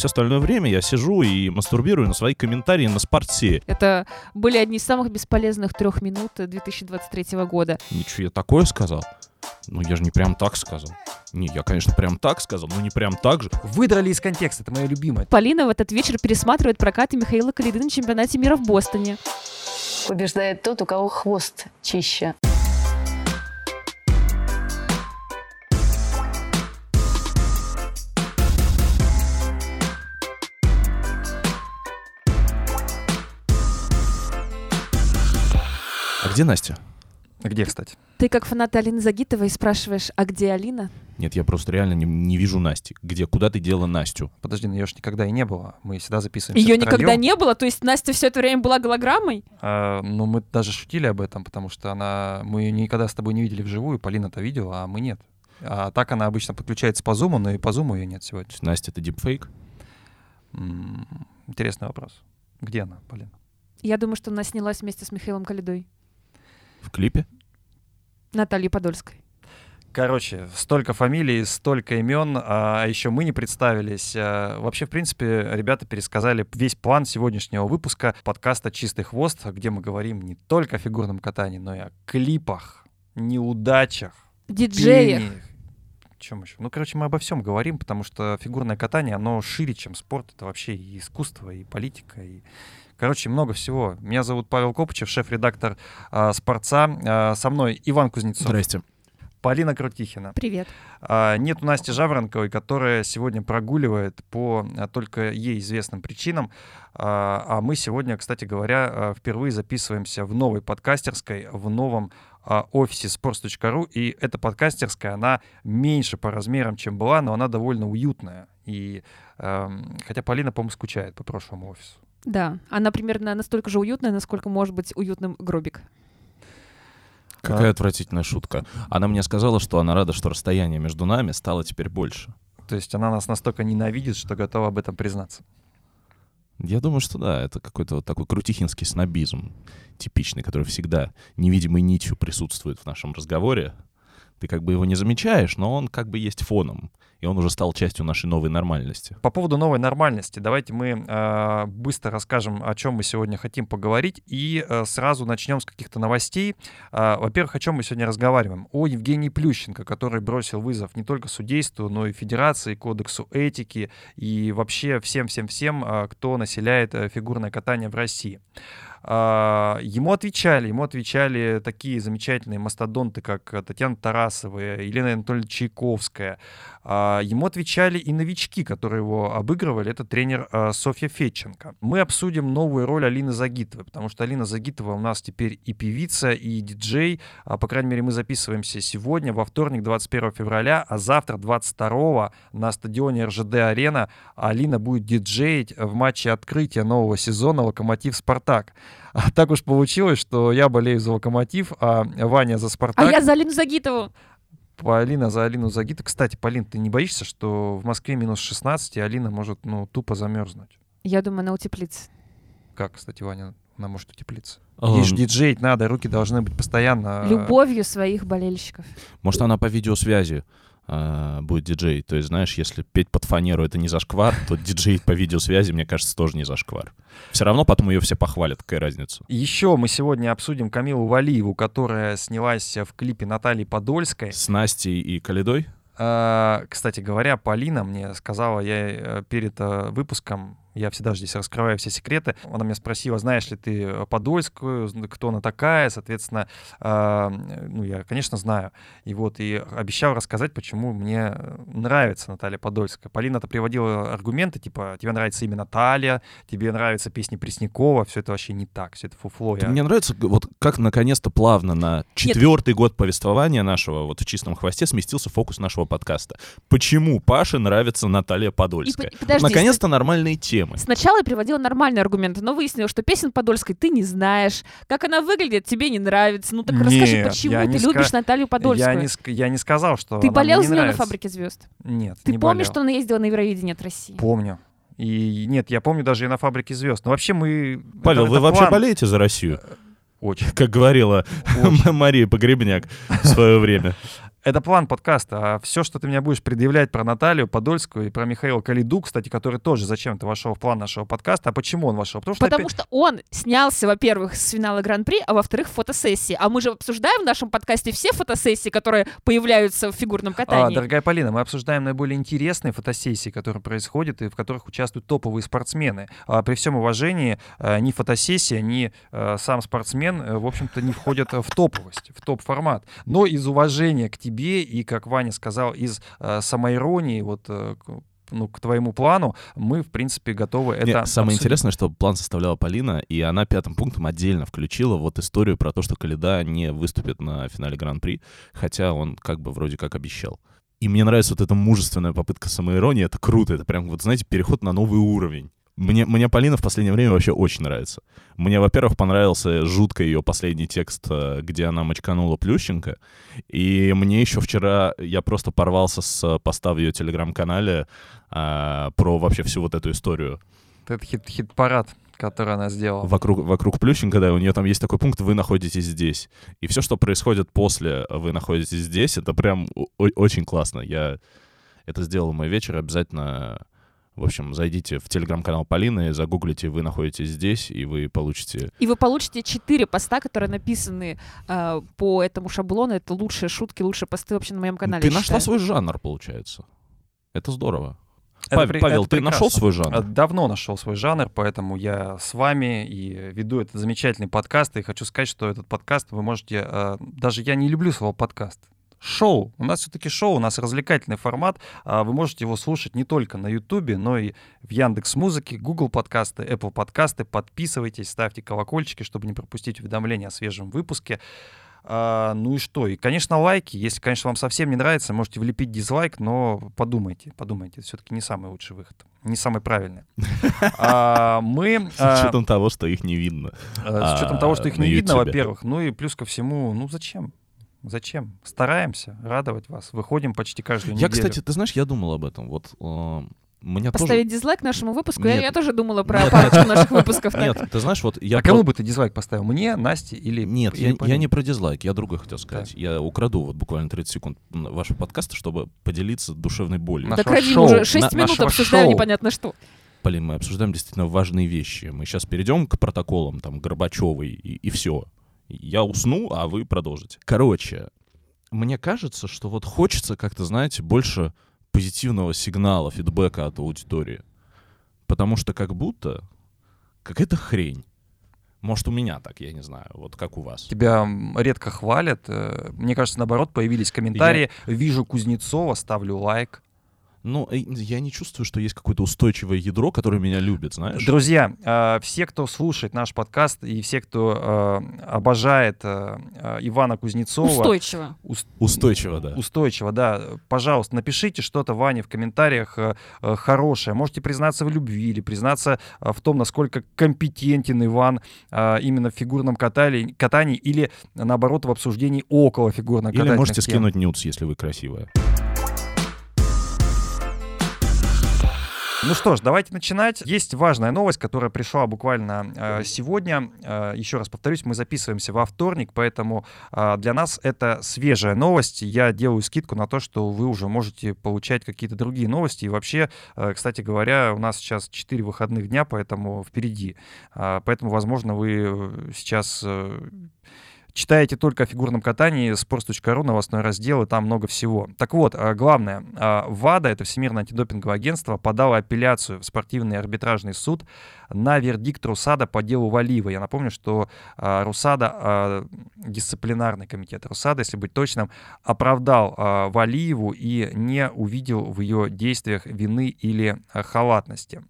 все остальное время я сижу и мастурбирую на свои комментарии на спорте. Это были одни из самых бесполезных трех минут 2023 года. Ничего я такое сказал? Ну, я же не прям так сказал. Не, я, конечно, прям так сказал, но не прям так же. Выдрали из контекста, это мое любимое. Полина в этот вечер пересматривает прокаты Михаила Калиды на чемпионате мира в Бостоне. Побеждает тот, у кого хвост чище. Где Настя? Где, кстати? Ты как фанат Алины Загитовой спрашиваешь, а где Алина? Нет, я просто реально не, не вижу Насти. Где? Куда ты дела Настю? Подожди, ну ее ж никогда и не было. Мы всегда записываемся Ее втроём. никогда не было, то есть Настя все это время была голограммой? А, ну, мы даже шутили об этом, потому что она... Мы ее никогда с тобой не видели вживую, Полина-то видела, а мы нет. А так она обычно подключается по зуму, но и по зуму ее нет сегодня. Настя — это дипфейк? М, Интересный вопрос. Где она, Полина? Я думаю, что она снялась вместе с Михаилом Калидой. В клипе? Натальей Подольской. Короче, столько фамилий, столько имен, а еще мы не представились. А, Вообще, в принципе, ребята пересказали весь план сегодняшнего выпуска подкаста «Чистый хвост», где мы говорим не только о фигурном катании, но и о клипах, неудачах, Диджеях. пениях. Чем еще? Ну, короче, мы обо всем говорим, потому что фигурное катание, оно шире, чем спорт. Это вообще и искусство, и политика, и... Короче, много всего. Меня зовут Павел Копычев, шеф-редактор а, «Спорца». А, со мной Иван Кузнецов, Здрасте. Полина Крутихина. Привет. А, Нет у Насти Жаворонковой, которая сегодня прогуливает по только ей известным причинам. А а мы сегодня, кстати говоря, впервые записываемся в новой подкастерской, в новом офисе sports.ru. И эта подкастерская, она меньше по размерам, чем была, но она довольно уютная. И ам, хотя Полина, по-моему, скучает по прошлому офису. Да, она примерно настолько же уютная, насколько может быть уютным гробик. Какая А? отвратительная шутка. Она мне сказала, что она рада, что расстояние между нами стало теперь больше. То есть она нас настолько ненавидит, что готова об этом признаться. Я думаю, что да, это какой-то вот такой крутихинский снобизм типичный, который всегда невидимой нитью присутствует в нашем разговоре. Ты как бы его не замечаешь, но он как бы есть фоном, и он уже стал частью нашей новой нормальности. По поводу новой нормальности, давайте мы э, быстро расскажем, о чем мы сегодня хотим поговорить, и э, сразу начнем с каких-то новостей. Э, во-первых, о чем мы сегодня разговариваем? О Евгении Плющенко, который бросил вызов не только судейству, но и Федерации, Кодексу этики и вообще всем-всем-всем, э, кто населяет э, фигурное катание в России. А, Ему отвечали, ему отвечали такие замечательные мастодонты, как Татьяна Тарасова, Елена Анатольевна Чайковская. А, Ему отвечали и новички, которые его обыгрывали. Это тренер а, Софья Фетченко. Мы обсудим новую роль Алины Загитовой, потому что Алина Загитова у нас теперь и певица, и диджей. А, По крайней мере, мы записываемся сегодня, во вторник, 21 февраля, а завтра, 22 на стадионе РЖД-арена Алина будет диджеить в матче открытия нового сезона «Локомотив-Спартак». А так уж получилось, что я болею за «Локомотив», а Ваня за «Спартак». А я за Алину Загитову. Полина за Алину Загита. Кстати, Полин, ты не боишься, что в Москве минус 16, и Алина может, ну, тупо замерзнуть? Я думаю, она утеплится. Как, кстати, Ваня, она может утеплиться? Эм, Ей же диджеить надо, руки должны быть постоянно... Любовью своих болельщиков. Может, она по видеосвязи а, будет диджей. То есть, знаешь, если петь под фанеру — это не зашквар, то диджей по видеосвязи, мне кажется, тоже не зашквар. Все равно потом ее все похвалят, какая разница. Еще мы сегодня обсудим Камилу Валиеву, которая снялась в клипе Натальи Подольской. С Настей и Калидой? А, Кстати говоря, Полина мне сказала, я э, перед э, выпуском, я всегда же здесь раскрываю все секреты, она меня спросила, знаешь ли ты э, Подольскую, кто она такая, соответственно, а, ну, я, конечно, знаю. И вот, и обещал рассказать, почему мне э, нравится Наталья Подольская. Полина-то приводила аргументы, типа, тебе нравится имя Наталья, тебе нравятся песни Преснякова, все это вообще не так, все это фуфло. Я- Мне нравится, вот как наконец-то плавно на четвертый год повествования нашего вот в чистом хвосте сместился фокус нашего подкаста. Почему Паше нравится Наталья Подольская? И по- подожди, Наконец-то нормальные темы. Сначала я приводила нормальные аргументы, но выяснилось, что песен Подольской ты не знаешь. Как она выглядит, тебе не нравится. Ну так расскажи, Нет, почему я ты не любишь ска- Наталью Подольскую? Я не, ск- я не сказал, что Ты она болел мне за не нее на фабрике звезд? Нет, Ты не помнишь, болел. что она ездила на Евровидение от России? Помню. И нет, я помню даже и на фабрике звезд. Но вообще мы... Павел, это- вы это вообще план. болеете за Россию? Очень. Как говорила Очень. Мария Погребняк в свое время. Это план подкаста. А все, что ты мне будешь предъявлять про Наталью Подольскую и про Михаила Калиду, кстати, который тоже зачем-то вошел в план нашего подкаста. А почему он вошел? Потому что, Потому опять- что он снялся, во-первых, с финала Гран-при, а во-вторых, фотосессии. А мы же обсуждаем в нашем подкасте все фотосессии, которые появляются в фигурном А, катании. дорогая Полина, мы обсуждаем наиболее интересные фотосессии, которые происходят и в которых участвуют топовые спортсмены. А, при всем уважении, а, ни фотосессия, ни а, сам спортсмен, э, в общем-то, не входят в топовость, в топ-формат. Но из уважения к тебе и, как Ваня сказал, из а, самоиронии, вот э, ну, к твоему плану, мы, в принципе, готовы Не, это самое обсудить. интересное, что план составляла Полина, и она пятым пунктом отдельно включила вот историю про то, что Каледа не выступит на финале Гран-при, хотя он как бы вроде как обещал. И мне нравится вот эта мужественная попытка самоиронии, это круто, это прям, вот знаете, переход на новый уровень. Мне, мне Полина в последнее время вообще очень нравится. Мне, во-первых, понравился жутко ее последний текст, э, где она мочканула Плющенко. И мне еще вчера, я просто порвался с поста в ее телеграм-канале а, про вообще всю вот эту историю Это хит- хит-парад, который она сделала. вокруг, вокруг Плющенко, да, у нее там есть такой пункт «Вы находитесь здесь». И все, что происходит после «Вы находитесь здесь», это прям очень классно. Я это сделал мой вечер, обязательно... В общем, зайдите в телеграм-канал Полины, загуглите «Вы находитесь здесь», и вы получите... И вы получите четыре поста, которые написаны э, по этому шаблону. Это лучшие шутки, лучшие посты вообще на моем канале. Ты нашла считаю. свой жанр, получается. Это здорово. Это Пав- при- Павел, это ты нашел прекрасно. свой А, жанр? Давно нашел свой жанр, поэтому я с вами и веду этот замечательный подкаст. И хочу сказать, что этот подкаст вы можете... э, Даже я не люблю слово подкаст. Шоу. У нас все-таки шоу, у нас развлекательный формат. а Вы можете его слушать не только на Ютубе, но и в Яндекс Музыке, Google подкасты, Apple подкасты. Подписывайтесь, ставьте колокольчики, чтобы не пропустить уведомления о свежем выпуске. А, ну и что? И, конечно, лайки. Если, конечно, вам совсем не нравится, можете влепить дизлайк, но подумайте, подумайте. Это все-таки не самый лучший выход. Не самый правильный. А, Мы... С а, учетом того, что их не видно. С учетом а, того, что их не видно, во-первых. Ну и плюс ко всему, ну зачем? Зачем? Стараемся радовать вас. Выходим почти каждую Я, неделю. кстати, ты знаешь, я думал об этом. Вот э, меня тоже... Поставить дизлайк нашему выпуску? Я, Нет. я тоже думала про парочку наших выпусков. так. Нет, ты знаешь, вот я... а про- кому бы ты дизлайк поставил? Мне, Насте или... Нет, я, я не про дизлайк, я другое хотел сказать. Я украду вот буквально 30 секунд вашего подкаста, чтобы поделиться душевной болью. На- Так нашего ради шоу, уже 6 на- минут обсуждаем шоу. непонятно что. Полин, мы обсуждаем действительно важные вещи. Мы сейчас перейдем к протоколам, там, Горбачевой и, и все. Я усну, а вы продолжите. Короче, мне кажется, что вот хочется как-то, знаете, больше позитивного сигнала, фидбэка от аудитории. Потому что как будто какая-то хрень. Может, у меня так, я не знаю, вот как у вас. Тебя редко хвалят. э, Мне кажется, наоборот, появились комментарии. Вижу Кузнецова, ставлю лайк. Ну, э, я не чувствую, что есть какое-то устойчивое ядро, которое меня любит, знаешь? Друзья, э, все, кто слушает наш подкаст, и все, кто э, обожает э, Ивана Кузнецова, Устойчиво. ус- Устойчиво, да. устойчиво, да, пожалуйста, напишите что-то Ване в комментариях э, э, хорошее. Можете признаться в любви или признаться в том, насколько компетентен Иван именно в фигурном катании, катании или, наоборот, в обсуждении около фигурного Или можете скинуть нюц, если вы красивая. Ну что ж, давайте начинать. Есть важная новость, которая пришла буквально э, сегодня. Э, еще раз повторюсь, мы записываемся во вторник, поэтому э, для нас это свежая новость. Я делаю скидку на то, что вы уже можете получать какие-то другие новости. И вообще, э, кстати говоря, у нас сейчас 4 выходных дня, поэтому впереди. Э, поэтому, возможно, вы э, сейчас... э, Читаете только о фигурном катании, sports.ru, новостной раздел, и там много всего. Так вот, а, главное, а, ВАДА, это Всемирное антидопинговое агентство, подало апелляцию в спортивный арбитражный суд на вердикт Русада по делу Валиева. Я напомню, что а, Русада, дисциплинарный комитет Русада, если быть точным, оправдал Валиеву и не увидел в ее действиях вины или халатности.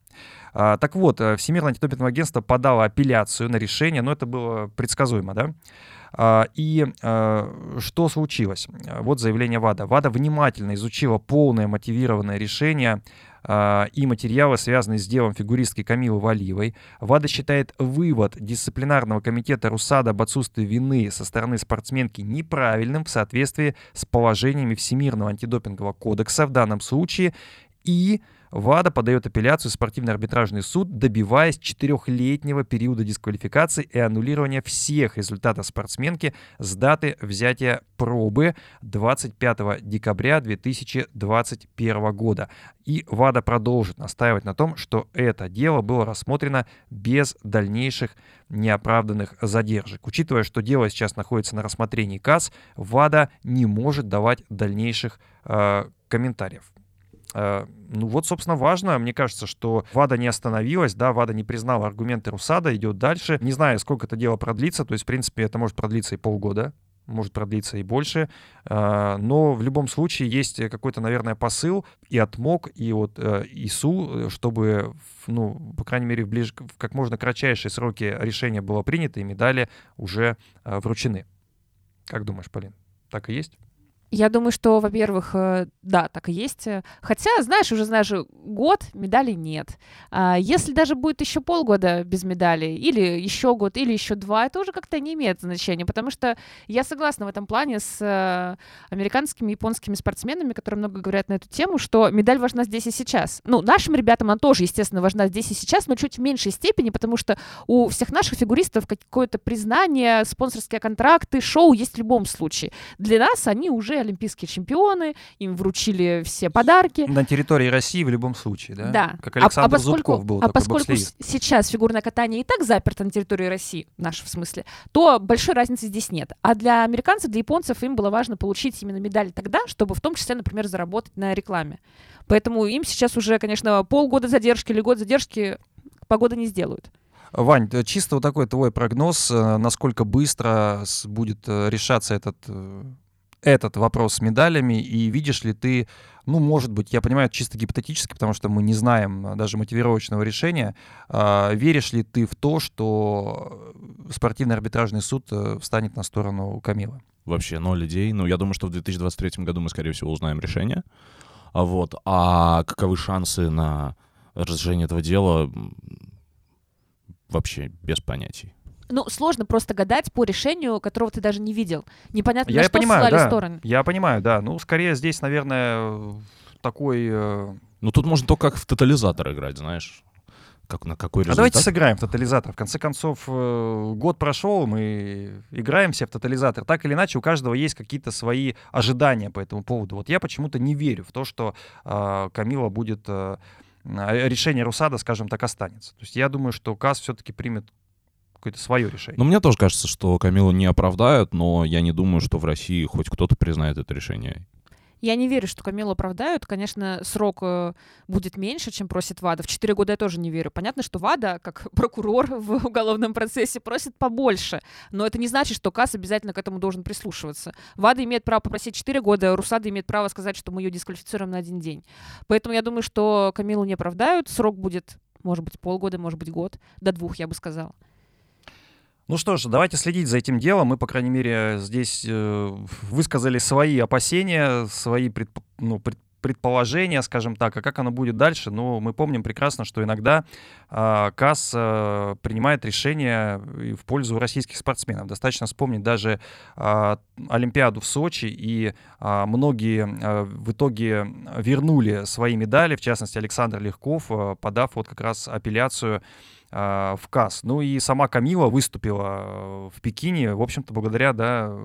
Так вот, э, Всемирное антидопинговое агентство подало апелляцию на решение, но это было предсказуемо, да? А, И э, что случилось? А, Вот заявление ВАДА. ВАДА внимательно изучила полное мотивированное решение а, и материалы, связанные с делом фигуристки Камилы Валиевой. ВАДА считает вывод дисциплинарного комитета РУСАДА об отсутствии вины со стороны спортсменки неправильным в соответствии с положениями Всемирного антидопингового кодекса в данном случае и ВАДА подает апелляцию в спортивный арбитражный суд, добиваясь четырехлетнего периода дисквалификации и аннулирования всех результатов спортсменки с даты взятия пробы 25 декабря 2021 года. И ВАДА продолжит настаивать на том, что это дело было рассмотрено без дальнейших неоправданных задержек. Учитывая, что дело сейчас находится на рассмотрении КАС, ВАДА не может давать дальнейших э, комментариев. Э, ну вот, собственно, важно, мне кажется, что ВАДА не остановилась, да, ВАДА не признала аргументы Русада, идет дальше. Не знаю, сколько это дело продлится, то есть, в принципе, это может продлиться и полгода, может продлиться и больше, э, но в любом случае есть какой-то, наверное, посыл и от МОК, и от э, ИСУ, чтобы, ну, по крайней мере, в, ближ... в как можно кратчайшие сроки решение было принято, и медали уже вручены. Как думаешь, Полин, так и есть? Я думаю, что, во-первых, э, да, так и есть. Хотя, знаешь, уже знаешь, год медалей нет. А если даже будет еще полгода без медалей, или еще год, или еще два, это уже как-то не имеет значения, потому что я согласна в этом плане с э, американскими, японскими спортсменами, которые много говорят на эту тему, что медаль важна здесь и сейчас. Ну, нашим ребятам она тоже, естественно, важна здесь и сейчас, но чуть в меньшей степени, потому что у всех наших фигуристов какое-то признание, спонсорские контракты, шоу есть в любом случае. Для нас они уже олимпийские чемпионы, им вручили все подарки. На территории России в любом случае, да? Да. Как Александр а, а поскольку, Зубков был А такой поскольку боксерист. сейчас фигурное катание и так заперто на территории России, наш в смысле, то большой разницы здесь нет. А для американцев, для японцев им было важно получить именно медаль тогда, чтобы в том числе, например, заработать на рекламе. Поэтому им сейчас уже, конечно, полгода задержки или год задержки погода не сделают. Вань, э, чисто вот такой твой прогноз, э, насколько быстро будет э, решаться этот, этот вопрос с медалями, и видишь ли ты, ну, может быть, я понимаю, чисто гипотетически, потому что мы не знаем э, даже мотивировочного решения, а, веришь ли ты в то, что спортивный арбитражный суд э, встанет на сторону Камила? Вообще ноль идей. Ну, я думаю, что в 2023 году мы, скорее всего, узнаем решение. А вот, а каковы шансы на разрешение этого дела, вообще без понятий. Ну, сложно просто гадать по решению, которого ты даже не видел. Непонятно, Я на что понимаю, да. стороны. Я понимаю, да. Ну, скорее здесь, наверное, такой... э, Ну, тут можно только как в тотализатор играть, знаешь. Как, на какой А результат. давайте сыграем в тотализатор. В конце концов, э, год прошел, мы играем все в тотализатор. Так или иначе, у каждого есть какие-то свои ожидания по этому поводу. Вот я почему-то не верю в то, что э, Камила будет... э, э, решение Русада, скажем так, останется. То есть я думаю, что КАС все-таки примет какое-то свое решение. Ну, мне тоже кажется, что Камилу не оправдают, но я не думаю, что в России хоть кто-то признает это решение. Я не верю, что Камилу оправдают. Конечно, срок э, будет меньше, чем просит ВАДА. В 4 года я тоже не верю. Понятно, что ВАДА, как прокурор в уголовном процессе, просит побольше. Но это не значит, что КАС обязательно к этому должен прислушиваться. ВАДА имеет право попросить 4 года, Русада имеет право сказать, что мы ее дисквалифицируем на один день. Поэтому я думаю, что Камилу не оправдают. Срок будет, может быть, полгода, может быть, год. До двух, я бы сказала. Ну что ж, давайте следить за этим делом. Мы, по крайней мере, здесь э, высказали свои опасения, свои предп- ну, пред- предположения, скажем так, а как оно будет дальше. Ну, мы помним прекрасно, что иногда э, КАС э, принимает решения в пользу российских спортсменов. Достаточно вспомнить даже э, Олимпиаду в Сочи, и э, многие э, в итоге вернули свои медали, в частности, Александр Легков, э, подав вот как раз апелляцию а, в КАС. Ну и сама Камила выступила э, в Пекине, в общем-то, благодаря, да,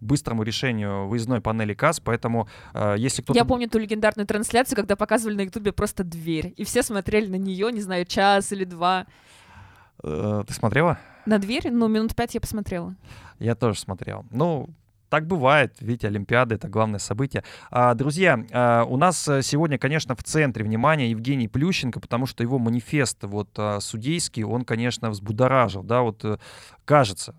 быстрому решению выездной панели КАС, поэтому э, если кто-то... Я помню ту легендарную трансляцию, когда показывали на Ютубе просто дверь. И все смотрели на нее, не знаю, час или два. Э, Ты смотрела? На дверь? Ну, минут пять я посмотрела. Я тоже смотрел. Ну, так бывает, видите, Олимпиада — это главное событие. А, друзья, а, у нас э, сегодня, конечно, в центре внимания Евгений Плющенко, потому что его манифест вот а, судейский, он, конечно, взбудоражил, да, вот э, кажется,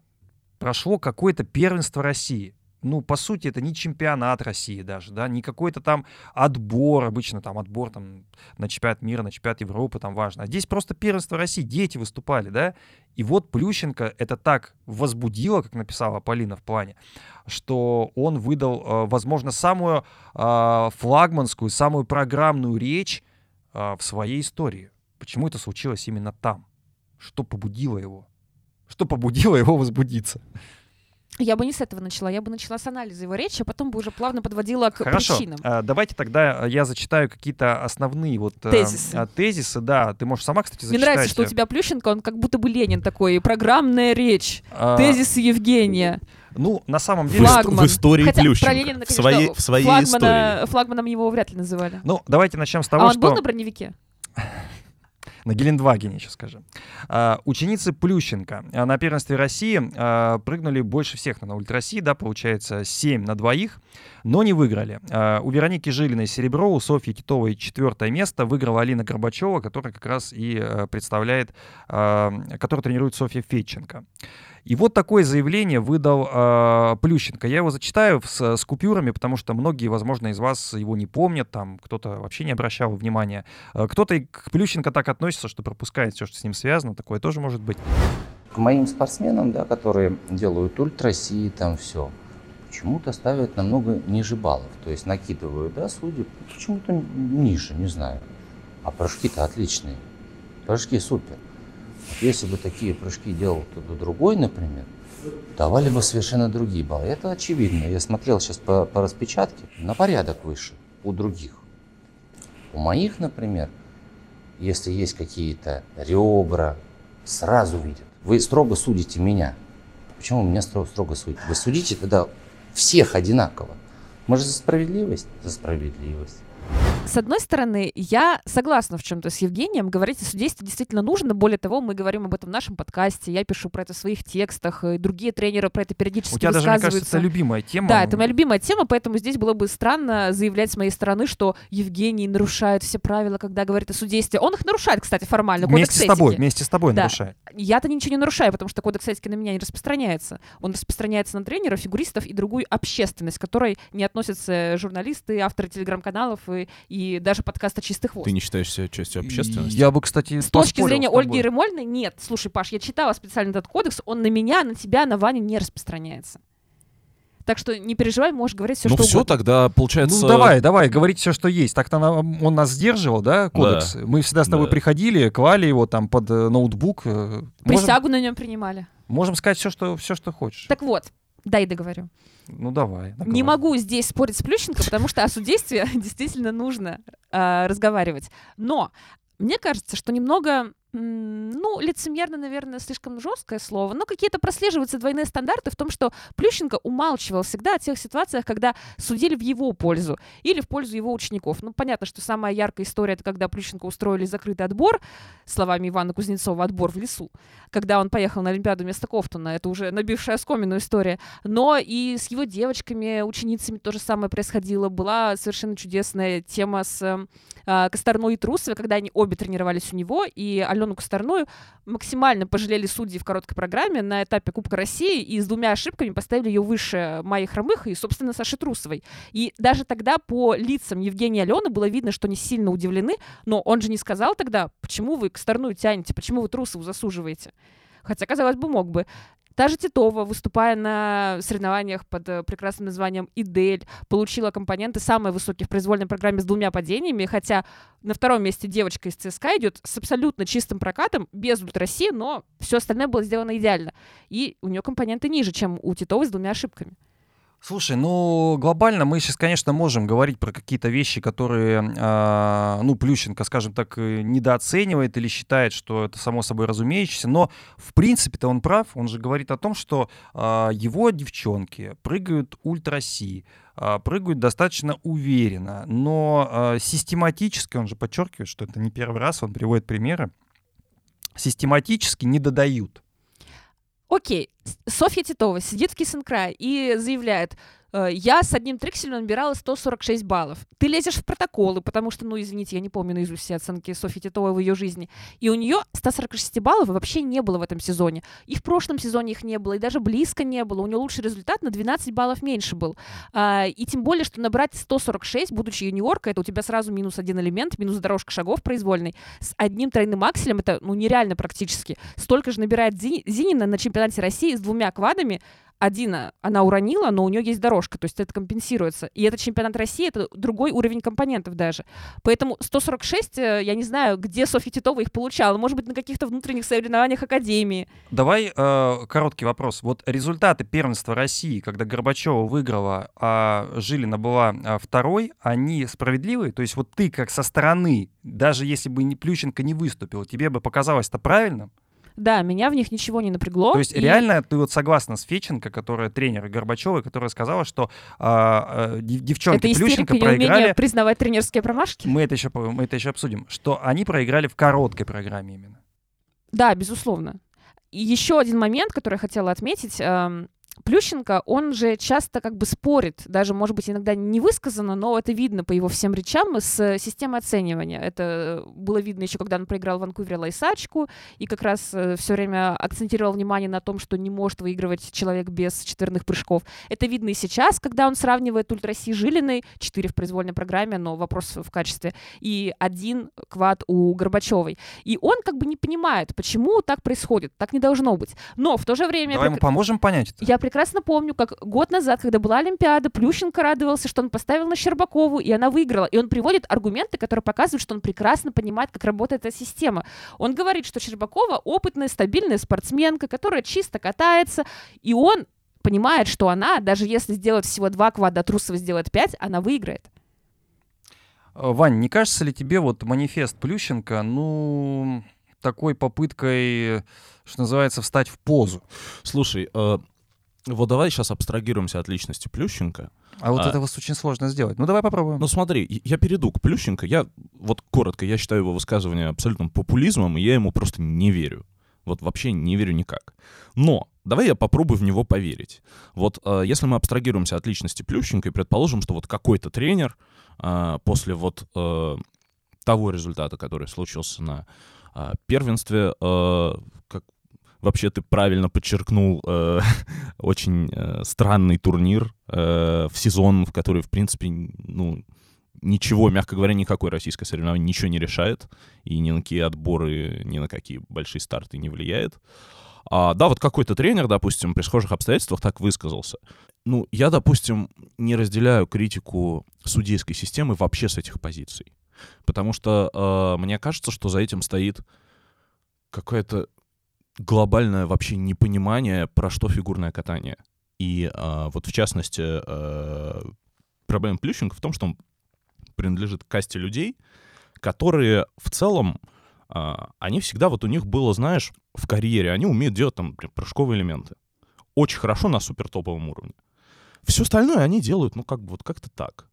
прошло какое-то первенство России. Ну, по сути, это не чемпионат России даже, да, не какой-то там отбор, обычно там отбор там на чемпионат мира, на чемпионат Европы, там важно. А здесь просто первенство России, дети выступали, да, и вот Плющенко это так возбудило, как написала Полина в плане, что он выдал, э, возможно, самую э, флагманскую, самую программную речь э, в своей истории. Почему это случилось именно там? Что побудило его? Что побудило его возбудиться? Я бы не с этого начала, я бы начала с анализа его речи, а потом бы уже плавно подводила к Хорошо. причинам. А, давайте тогда я зачитаю какие-то основные вот э, Тезисы. а, тезисы. Да, ты можешь сама, кстати, Мне зачитать. нравится, что у тебя Плющенко, он как будто бы Ленин такой, программная речь, А, тезисы Евгения. Ну, на самом В, деле... Флагман. в истории Хотя Плющенко. про Ленина, в конечно, своей, в своей флагмана- истории. Флагманом его вряд ли называли. Ну, давайте начнем с А того, он что... был на броневике? На Гелендвагене, сейчас скажем. А, ученицы Плющенко а, на первенстве России а, прыгнули больше всех на ульт России, да, получается 7 на двоих, но не выиграли. У Вероники Жилиной серебро, у Софьи Титовой четвертое место, выиграла Алина Горбачева, которая как раз и а, представляет, которая тренирует Софья Федченко. И вот такое заявление выдал э, Плющенко. Я его зачитаю с, с купюрами, потому что многие, возможно, из вас его не помнят, там кто-то вообще не обращал внимания. Э, Кто-то и к Плющенко так относится, что пропускает все, что с ним связано. Такое тоже может быть. К моим спортсменам, да, которые делают ульт России, там все, почему-то ставят намного ниже баллов. То есть накидывают, да, судьи, почему-то ниже, не знаю. А прыжки-то отличные. Прыжки супер. Если бы такие прыжки делал кто-то другой, например, давали бы совершенно другие баллы. Это очевидно. Я смотрел сейчас по, по распечатке, на порядок выше у других. У моих, например, если есть какие-то ребра, сразу видят. Вы строго судите меня. Почему вы меня строго, строго судите? Вы судите тогда всех одинаково. Мы же за справедливость? За справедливость. С одной стороны, я согласна в чем-то с Евгением. Говорить о судействе действительно нужно. Более того, мы говорим об этом в нашем подкасте. Я пишу про это в своих текстах. И другие тренеры про это периодически У тебя даже, мне кажется, это любимая тема. Да, это моя любимая тема, поэтому здесь было бы странно заявлять с моей стороны, что Евгений нарушает все правила, когда говорит о судействе. Он их нарушает, кстати, формально. Вместе кодекс с тобой, этики. вместе с тобой Да. нарушает. Я-то ничего не нарушаю, потому что кодекс этики на меня не распространяется. Он распространяется на тренеров, фигуристов и другую общественность, к которой не относятся журналисты, авторы телеграм-каналов и, и даже подкаста «Чистый хвост». Ты не считаешь себя частью общественности? Я бы, кстати, С точки зрения с. Ольги Ермольной, нет. Слушай, Паш, я читала специально этот кодекс, он на меня, на тебя, на Ваню не распространяется. Так что не переживай, можешь говорить все, ну что все, угодно. тогда получается... Ну давай, давай, говорить все, что есть. Так-то он нас сдерживал, да, кодекс? Мы всегда с тобой Да. приходили, клали его там под э, ноутбук. э, Можем, Присягу на нем принимали. можем сказать все, что, все, что хочешь. Так вот, дай договорю. Ну давай. Не договаривай. могу здесь спорить с Плющенко, потому что о судействе действительно нужно а, разговаривать. Но мне кажется, что немного, ну, лицемерно, наверное, слишком жесткое слово, но какие-то прослеживаются двойные стандарты в том, что Плющенко умалчивал всегда о тех ситуациях, когда судили в его пользу или в пользу его учеников. Ну, понятно, что самая яркая история — это когда Плющенко устроили закрытый отбор, словами Ивана Кузнецова, отбор в лесу, когда он поехал на Олимпиаду вместо Кофтона. Это уже набившая оскомину история. Но и с его девочками, ученицами то же самое происходило. Была совершенно чудесная тема с э, Косторной и Трусовой, когда они обе тренировались у него, и Алену Косторную максимально пожалели судьи в короткой программе на этапе Кубка России и с двумя ошибками поставили ее выше Майи Хромых и, собственно, Саши Трусовой. И даже тогда по лицам Евгения и Алены было видно, что они сильно удивлены, но он же не сказал тогда, почему вы Косторную тянете, почему вы Трусову засуживаете. Хотя, казалось бы, мог бы. Та же Титова, выступая на соревнованиях под э, прекрасным названием «Идель», получила компоненты самые высокие в произвольной программе с двумя падениями, хотя на втором месте девочка из ЦСКА идет с абсолютно чистым прокатом, без ультраси, но все остальное было сделано идеально. И у нее компоненты ниже, чем у Титовой с двумя ошибками. Слушай, ну глобально мы сейчас, конечно, можем говорить про какие-то вещи, которые, а, ну, Плющенко, скажем так, э, недооценивает или считает, что это само собой разумеющееся, но в принципе-то он прав, он же говорит о том, что а, его девчонки прыгают ультраси, а, прыгают достаточно уверенно, но а, систематически, он же подчеркивает, что это не первый раз, он приводит примеры, систематически не додают. Окей, Софья Титова сидит в Кисенкрае и заявляет, я с одним трикселем набирала 146 баллов. Ты лезешь в протоколы, потому что, ну, извините, я не помню наизусть все оценки Софьи Титовой в ее жизни. И у нее 146 баллов вообще не было в этом сезоне. И в прошлом сезоне их не было, и даже близко не было. У нее лучший результат на 12 баллов меньше был. А, и тем более, что набрать 146, будучи юниоркой, это у тебя сразу минус один элемент, минус дорожка шагов произвольной. С одним тройным акселем это, ну, нереально практически. Столько же набирает Зи- Зинина на чемпионате России с двумя квадами, один а, она уронила, но у нее есть дорожка, то есть это компенсируется. И это чемпионат России, это другой уровень компонентов даже. Поэтому 146, э, я не знаю, где Софья Титова их получала. Может быть, на каких-то внутренних соревнованиях Академии. Давай э, короткий вопрос. Вот результаты первенства России, когда Горбачева выиграла, а Жилина была а, второй, они справедливые? То есть вот ты как со стороны, даже если бы не Плющенко не выступил, тебе бы показалось это правильным? Да, меня в них ничего не напрягло. То есть и... реально ты вот согласна с Феченко, которая тренер Горбачевой, которая сказала, что а, а, девчонки это Плющенко проиграли... признавать тренерские промашки? Мы это, еще, мы это еще обсудим. Что они проиграли в короткой программе именно. Да, безусловно. И еще один момент, который я хотела отметить. Плющенко, он же часто как бы спорит, даже, может быть, иногда не высказано, но это видно по его всем речам с системой оценивания. Это было видно еще, когда он проиграл в Ванкувере Лайсачку, и как раз э, все время акцентировал внимание на том, что не может выигрывать человек без четверных прыжков. Это видно и сейчас, когда он сравнивает Ультра Си Жилиной, 4 в произвольной программе, но вопрос в качестве, и один квад у Горбачевой. И он как бы не понимает, почему так происходит, так не должно быть. Но в то же время... Давай ему поможем понять это. Я прекрасно помню, как год назад, когда была Олимпиада, Плющенко радовался, что он поставил на Щербакову, и она выиграла. И он приводит аргументы, которые показывают, что он прекрасно понимает, как работает эта система. Он говорит, что Щербакова опытная, стабильная спортсменка, которая чисто катается, и он понимает, что она, даже если сделает всего два квада, Трусова сделает пять, она выиграет. Э, Вань, не кажется ли тебе вот манифест Плющенко, ну, такой попыткой, что называется, встать в позу? Слушай, э, вот давай сейчас абстрагируемся от личности Плющенко. А вот а, это очень сложно сделать. Ну давай попробуем. Ну смотри, я перейду к Плющенко. Я, вот коротко, я считаю его высказывание абсолютным популизмом, и я ему просто не верю. Вот вообще не верю никак. Но давай я попробую в него поверить. Вот э, если мы абстрагируемся от личности Плющенко и предположим, что вот какой-то тренер э, после вот э, того результата, который случился на э, первенстве, э, Вообще ты правильно подчеркнул э, очень э, странный турнир э, в сезон, в который, в принципе, ну, ничего, мягко говоря, никакой российское соревнование ничего не решает, и ни на какие отборы, ни на какие большие старты не влияет. А, да, вот какой-то тренер, допустим, при схожих обстоятельствах так высказался. Ну, я, допустим, не разделяю критику судейской системы вообще с этих позиций. Потому что э, мне кажется, что за этим стоит какая-то глобальное вообще непонимание, про что фигурное катание. И а, вот в частности, а, проблема Плющенко в том, что он принадлежит касте людей, которые в целом, а, они всегда, вот у них было, знаешь, в карьере, они умеют делать там прыжковые элементы. Очень хорошо на супер топовом уровне. Все остальное они делают, ну, как бы вот как-то так.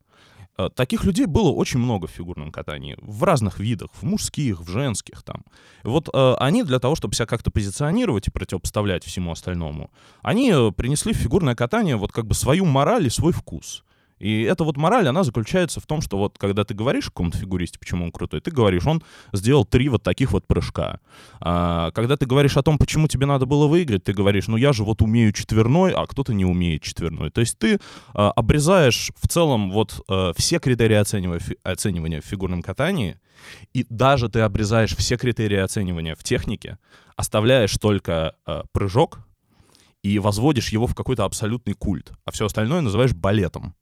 Э, таких людей было очень много в фигурном катании, в разных видах, в мужских, в женских там. вот э, они для того, чтобы себя как-то позиционировать и противопоставлять всему остальному, они э, принесли в фигурное катание вот как бы свою мораль и свой вкус. И эта вот мораль, она заключается в том, что вот когда ты говоришь какому-то фигуристе, почему он крутой, ты говоришь, он сделал три вот таких вот прыжка. А, когда ты говоришь о том, почему тебе надо было выиграть, ты говоришь, ну я же вот умею четверной, а кто-то не умеет четверной. То есть ты а, обрезаешь в целом вот а, все критерии оценивания, оценивания в фигурном катании, и даже ты обрезаешь все критерии оценивания в технике, оставляешь только а, прыжок, и возводишь его в какой-то абсолютный культ, а все остальное называешь балетом.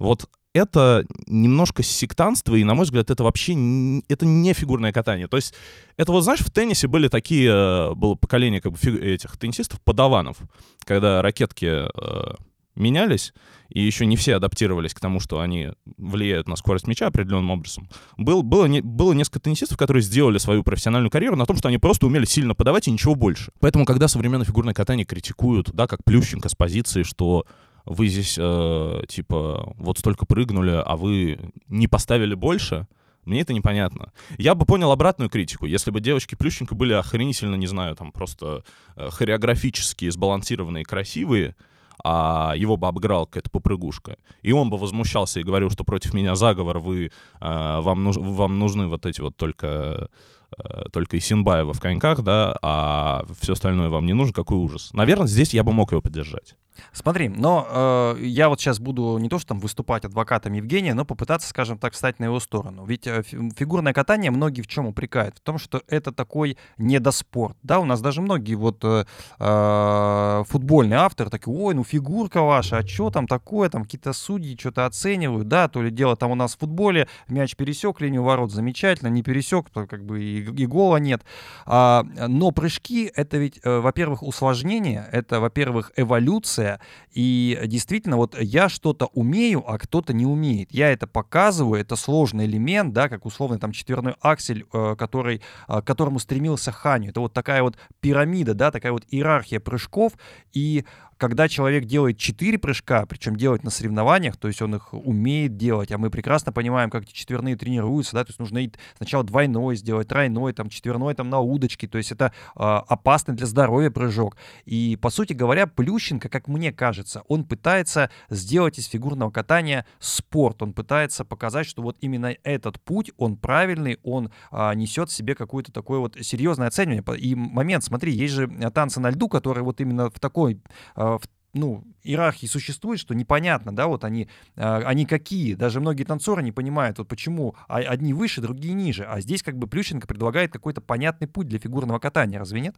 Вот это немножко сектанство, и, на мой взгляд, это вообще не, это не фигурное катание. То есть, это вот, знаешь, в теннисе были такие, э, было поколение как бы фиг, этих теннисистов, подаванов, когда ракетки э, менялись, и еще не все адаптировались к тому, что они влияют на скорость мяча определенным образом. Был, было, не, было несколько теннисистов, которые сделали свою профессиональную карьеру на том, что они просто умели сильно подавать и ничего больше. Поэтому, когда современное фигурное катание критикуют, да, как Плющенко с позиции, что вы здесь, э, типа, вот столько прыгнули, а вы не поставили больше, мне это непонятно. Я бы понял обратную критику, если бы девочки Плющенко были охренительно, не знаю, там просто э, хореографически сбалансированные, красивые, а его бы обыграл какая-то попрыгушка. И он бы возмущался и говорил, что против меня заговор, вы, э, вам, нуж, вам нужны вот эти вот только э, только Исинбаева в коньках, да, а все остальное вам не нужно, какой ужас. Наверное, здесь я бы мог его поддержать. Смотри, но э, я вот сейчас буду не то что там выступать адвокатом Евгения, но попытаться, скажем так, встать на его сторону. Ведь э, фигурное катание многие в чем упрекают? В том, что это такой недоспорт. Да, у нас даже многие вот э, э, футбольные авторы такие, ой, ну фигурка ваша, а что там такое, там какие-то судьи что-то оценивают, да, то ли дело там у нас в футболе, мяч пересек линию ворот, замечательно, не пересек, то как бы и, и гола нет. А, но прыжки это ведь, э, во-первых, усложнение, это, во-первых, эволюция, и действительно, вот я что-то умею, а кто-то не умеет. Я это показываю, это сложный элемент, да, как условный там четверной аксель, э, который, э, к которому стремился Ханю. Это вот такая вот пирамида, да, такая вот иерархия прыжков, и когда человек делает 4 прыжка, причем делает на соревнованиях, то есть он их умеет делать, а мы прекрасно понимаем, как эти четверные тренируются, да, то есть нужно сначала двойной сделать, тройной, там, четверной там на удочке, то есть это э, опасный для здоровья прыжок. И, по сути говоря, Плющенко, как мне кажется, он пытается сделать из фигурного катания спорт, он пытается показать, что вот именно этот путь, он правильный, он э, несет в себе какое-то такое вот серьезное оценивание. И момент, смотри, есть же танцы на льду, которые вот именно в такой э, в ну, иерархии существует, что непонятно, да, вот они, а, они какие. Даже многие танцоры не понимают, вот почему одни выше, другие ниже. А здесь как бы Плющенко предлагает какой-то понятный путь для фигурного катания, разве нет?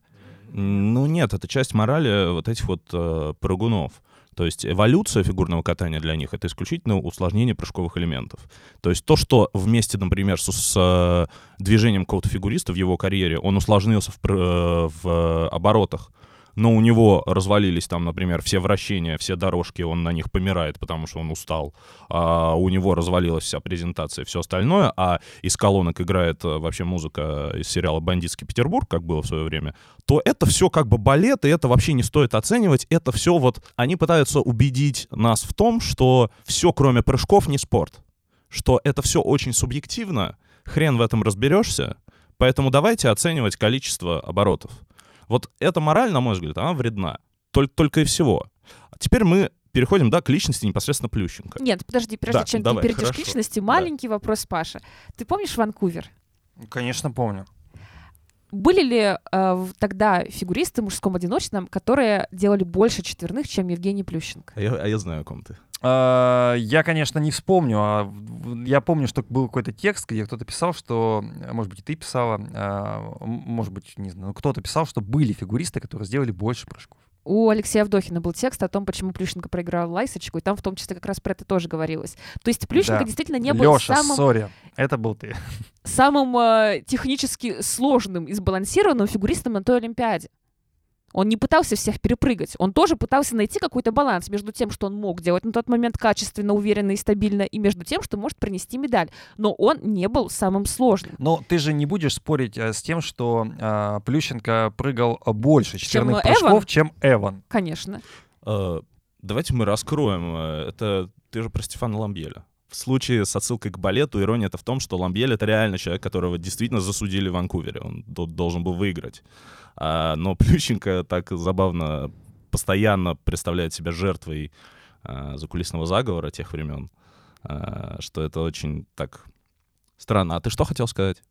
Ну нет, это часть морали вот этих вот э, прыгунов. То есть эволюция фигурного катания для них — это исключительно усложнение прыжковых элементов. То есть то, что вместе, например, с, с э, движением какого-то фигуриста в его карьере, он усложнился в, э, в оборотах, но у него развалились там, например, все вращения, все дорожки, он на них помирает, потому что он устал, а у него развалилась вся презентация, все остальное, а из колонок играет э, вообще музыка из сериала «Бандитский Петербург», как было в свое время, то это все как бы балет, и это вообще не стоит оценивать, это все вот, они пытаются убедить нас в том, что все, кроме прыжков, не спорт, что это все очень субъективно, хрен в этом разберешься, поэтому давайте оценивать количество оборотов. Вот эта мораль, на мой взгляд, она вредна. Только, только и всего. А теперь мы переходим, да, к личности непосредственно Плющенко. Нет, подожди, прежде да, чем давай, ты перейдешь хорошо. к личности, маленький да. вопрос, Паша. Ты помнишь Ванкувер? Конечно, помню. Были ли э, тогда фигуристы в мужском одиночном, которые делали больше четверных, чем Евгений Плющенко? А я, а я знаю, о ком ты. А, я, конечно, не вспомню, а я помню, что был какой-то текст, где кто-то писал, что, может быть, и ты писала, а, может быть, не знаю, кто-то писал, что были фигуристы, которые сделали больше прыжков. У Алексея Авдохина был текст о том, почему Плющенко проиграл Лайсочку, и там в том числе как раз про это тоже говорилось. То есть Плющенко да. действительно не был Леша, самым... сори, это был ты. Самым э, технически сложным и сбалансированным фигуристом на той Олимпиаде. Он не пытался всех перепрыгать. Он тоже пытался найти какой-то баланс между тем, что он мог делать на тот момент качественно, уверенно и стабильно, и между тем, что может принести медаль. Но он не был самым сложным. Но ты же не будешь спорить э, с тем, что э, Плющенко прыгал больше четверных чем прыжков, Эван? чем Эван. Конечно. Э, давайте мы раскроем. Э, это ты же про Стефана Ламбеля. В случае с отсылкой к балету ирония это в том, что Ламбель — это реально человек, которого действительно засудили в Ванкувере. Он должен был выиграть. А, но Плющенко так забавно постоянно представляет себя жертвой а, закулисного заговора тех времен, а, что это очень так странно. А ты что хотел сказать?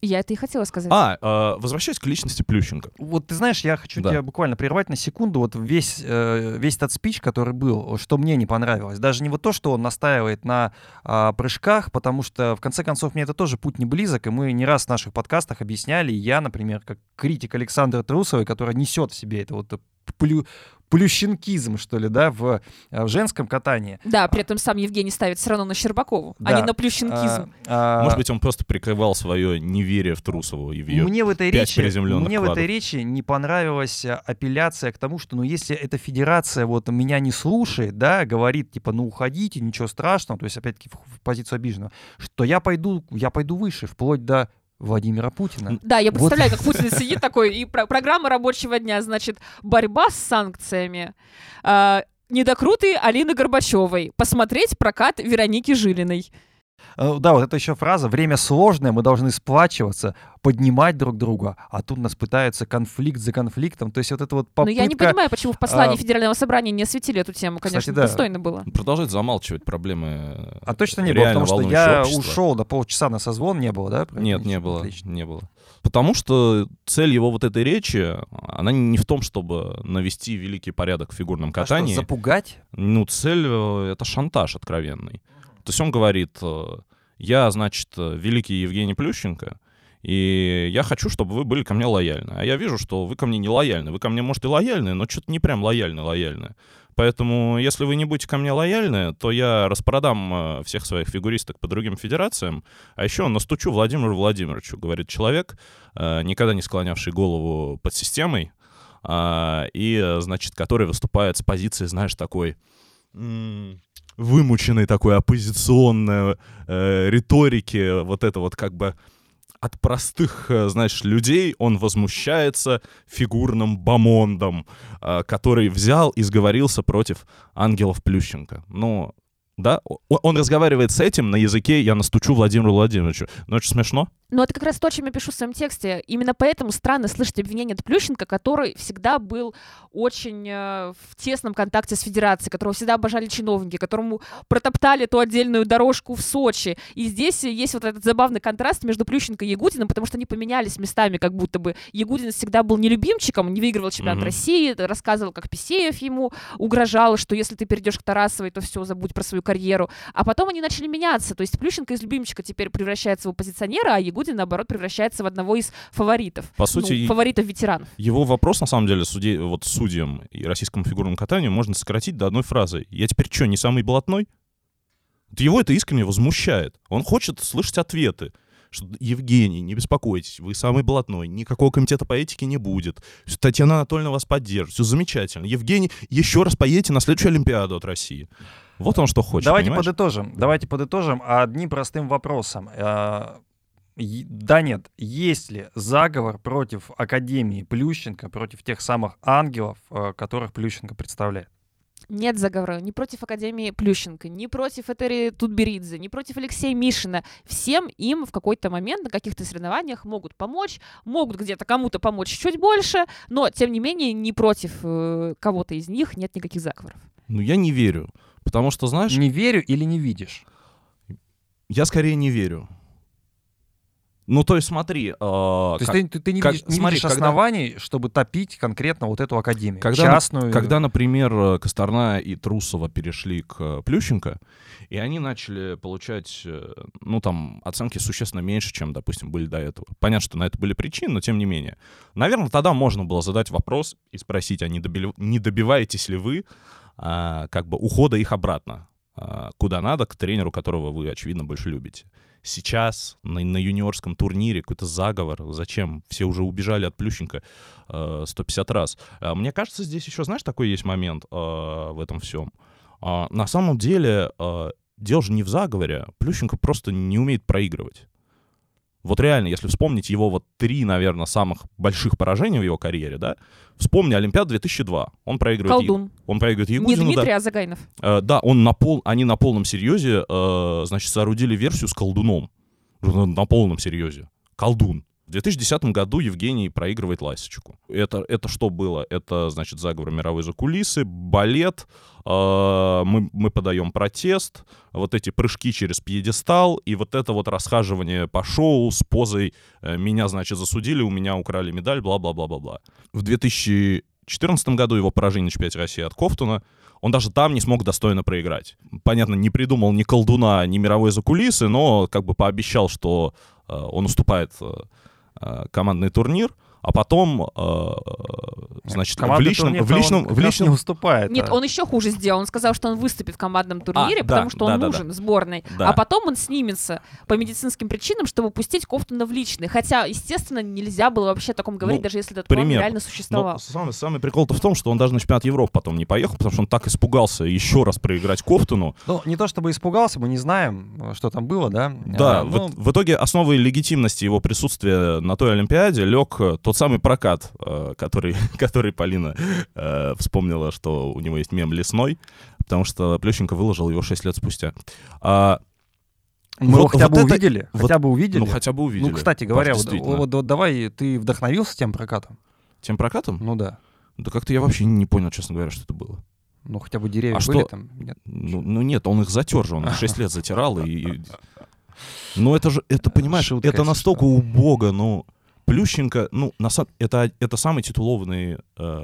Я это и хотела сказать. А, э, возвращаясь к личности Плющенко. Вот ты знаешь, я хочу да. тебя буквально прервать на секунду. Вот весь, э, весь этот спич, который был, что мне не понравилось. Даже не вот то, что он настаивает на э, прыжках, потому что, в конце концов, мне это тоже путь не близок, и мы не раз в наших подкастах объясняли, я, например, как критик Александра Трусовой, которая несет в себе это вот плю, плющенкизм, что ли, да, в, э, в женском катании. Да, при этом сам Евгений ставит все равно на Щербакову, да. а не на плющенкизм. А, а... Может быть, он просто прикрывал свое неверие в Трусову и в ее мне в этой речи, Мне вкладов. в этой речи не понравилась апелляция к тому, что, ну, если эта федерация вот меня не слушает, да, говорит, типа, ну, уходите, ничего страшного, то есть, опять-таки, в, в позицию обиженного, что я пойду, я пойду выше, вплоть до Владимира Путина. Да, я представляю, вот. как Путин сидит такой, и про программа рабочего дня, значит, борьба с санкциями. Э, недокруты Алины Горбачевой. Посмотреть прокат Вероники Жилиной. Э, Да, вот это еще фраза. Время сложное, мы должны сплачиваться, поднимать друг друга. А тут нас пытаются конфликт за конфликтом. То есть вот это вот Но попытка... я не понимаю, почему в послании а, Федерального собрания не осветили эту тему. Кстати, Конечно, да. достойно было. Продолжает замалчивать проблемы А точно не было, потому что я общества. ушел на полчаса на созвон, не было, да? Нет, не было, Отлично. не было. Потому что цель его вот этой речи, она не в том, чтобы навести великий порядок в фигурном А что, катании. запугать? Ну, цель э, — это шантаж откровенный. То есть он говорит, э, я, значит, э, великий Евгений Плющенко, и я хочу, чтобы вы были ко мне лояльны. А я вижу, что вы ко мне не лояльны. Вы ко мне, может, и лояльны, но что-то не прям лояльны-лояльны. Поэтому, если вы не будете ко мне лояльны, то я распродам э, всех своих фигуристок по другим федерациям, а еще настучу Владимиру Владимировичу, говорит человек, никогда не склонявший голову под системой, и, значит, который выступает с позиции, знаешь, такой вымученной такой оппозиционной э, риторики, вот это вот как бы от простых, э, знаешь, людей он возмущается фигурным бомондом, э, который взял и сговорился против ангелов Плющенко. Ну, да, он разговаривает с этим на языке «я настучу Владимиру Владимировичу». Ну, это смешно. Но это как раз то, о чем я пишу в своем тексте. Именно поэтому странно слышать обвинение от Плющенко, который всегда был очень э, в тесном контакте с Федерацией, которого всегда обожали чиновники, которому протоптали ту отдельную дорожку в Сочи. И здесь есть вот этот забавный контраст между Плющенко и Ягудиным, потому что они поменялись местами, как будто бы Ягудин всегда был нелюбимчиком, не выигрывал чемпионат Мгм. России, рассказывал, как Писеев ему угрожал, что если ты перейдешь к Тарасовой, то все, забудь про свою карьеру. А потом они начали меняться. То есть Плющенко из любимчика теперь превращается в оппозиционера, а Ягудин, наоборот, превращается в одного из фаворитов. По Ну, сути, и- фаворитов-ветеранов. Его вопрос, на самом деле, суде, вот судьям и российскому фигурному катанию можно сократить до одной фразы. «Я теперь что, не самый блатной?» Вот Его это искренне возмущает. Он хочет слышать ответы. Что, Евгений, не беспокойтесь, вы самый блатной, никакого комитета по этике не будет. Татьяна Анатольевна вас поддержит, все замечательно. Евгений, еще раз поедете на следующую Олимпиаду от России. Вот он что хочет, Давайте понимаешь? подытожим. Давайте подытожим одним простым вопросом. Да, нет. Есть ли заговор против Академии Плющенко, против тех самых ангелов, э, которых Плющенко представляет? Нет заговора ни против Академии Плющенко, ни против Этери Тутберидзе, ни против Алексея Мишина. Всем им в какой-то момент на каких-то соревнованиях могут помочь, могут где-то кому-то помочь чуть больше, но, тем не менее, ни против э, кого-то из них нет никаких заговоров. Ну, я не верю. Потому что, знаешь, Не верю или не видишь? я скорее не верю. Ну, то есть смотри... э, То как- ты, ты- ты не как- видишь, не смотри, видишь когда- оснований, чтобы топить конкретно вот эту академию, Когда частную. Когда, например, э, Косторная и Трусова перешли к э, Плющенко, и они начали получать, э, ну, там, оценки существенно меньше, чем, допустим, были до этого. Понятно, что на это были причины, но тем не менее. Наверное, тогда можно было задать вопрос и спросить, а не, добили- не добиваетесь ли вы а, как бы ухода их обратно, куда надо, к тренеру, которого вы, очевидно, больше любите. Сейчас на, на юниорском турнире какой-то заговор. Зачем? Все уже убежали от Плющенко э, 150 раз. А Мне кажется, здесь еще, знаешь, такой есть момент э, в этом всем. А, на самом деле, э, дело же не в заговоре. Плющенко просто не умеет проигрывать. Вот реально, если вспомнить его вот три, наверное, самых больших поражения в его карьере, да, вспомни Олимпиаду 2002. Он проигрывает, Колдун. он проигрывает Не Ягудину, да. Дмитрий, а Загайнов. Э, да, он на пол, они на полном серьезе, э, значит, соорудили версию с колдуном. На, на полном серьезе. Колдун. В 2010 году Евгений проигрывает Ласичку. Это, это что было? Это, значит, заговор мировой закулисы, балет, э, мы, мы подаем протест, вот эти прыжки через пьедестал и вот это вот расхаживание по шоу с позой э, «меня, значит, засудили, у меня украли медаль», бла-бла-бла-бла-бла. В 2014 году его поражение на чемпионате России от Кофтуна он даже там не смог достойно проиграть. Понятно, не придумал ни колдуна, ни мировой закулисы, но как бы пообещал, что э, он уступает э, командный турнир, а потом, э, значит, в личном, турнир-то в личном, в личном, не уступает. Нет, а. он еще хуже сделал. Он сказал, что он выступит в командном турнире, А, да, потому что он да, да, нужен сборной. Да. А потом он снимется по медицинским причинам, чтобы пустить Кофтуна в личный. Хотя, естественно, нельзя было вообще о таком говорить, Ну, даже если этот план пример. реально Но существовал. самый, самый прикол-то в том, что он даже на чемпионат Европы потом не поехал, потому что он так испугался еще раз проиграть Кофтуну. Ну, не то чтобы испугался, мы не знаем, э, что там было, да? Да, А, в, ну, в итоге основой легитимности его присутствия на той Олимпиаде лег э, тот самый прокат, э, который, который Полина э, вспомнила, что у него есть мем лесной, потому что Плющенко выложил его 6 лет спустя. А, Мы его Вот- хотя вот бы это- увидели, вот- хотя бы увидели. Ну, хотя бы увидели. Ну, кстати говоря, вот, вот- вот давай, ты вдохновился тем прокатом? Тем прокатом? Ну да. Да как-то я вообще не понял, честно говоря, что это было. Ну, хотя бы деревья А были что- там? Нет. Ну, ну нет, он их затер же, он их 6 лет затирал. И... и- Ну это же, это, понимаешь, Шутка, это настолько убого, ну... Плющенко, ну, на сам- это, это самый титулованный э,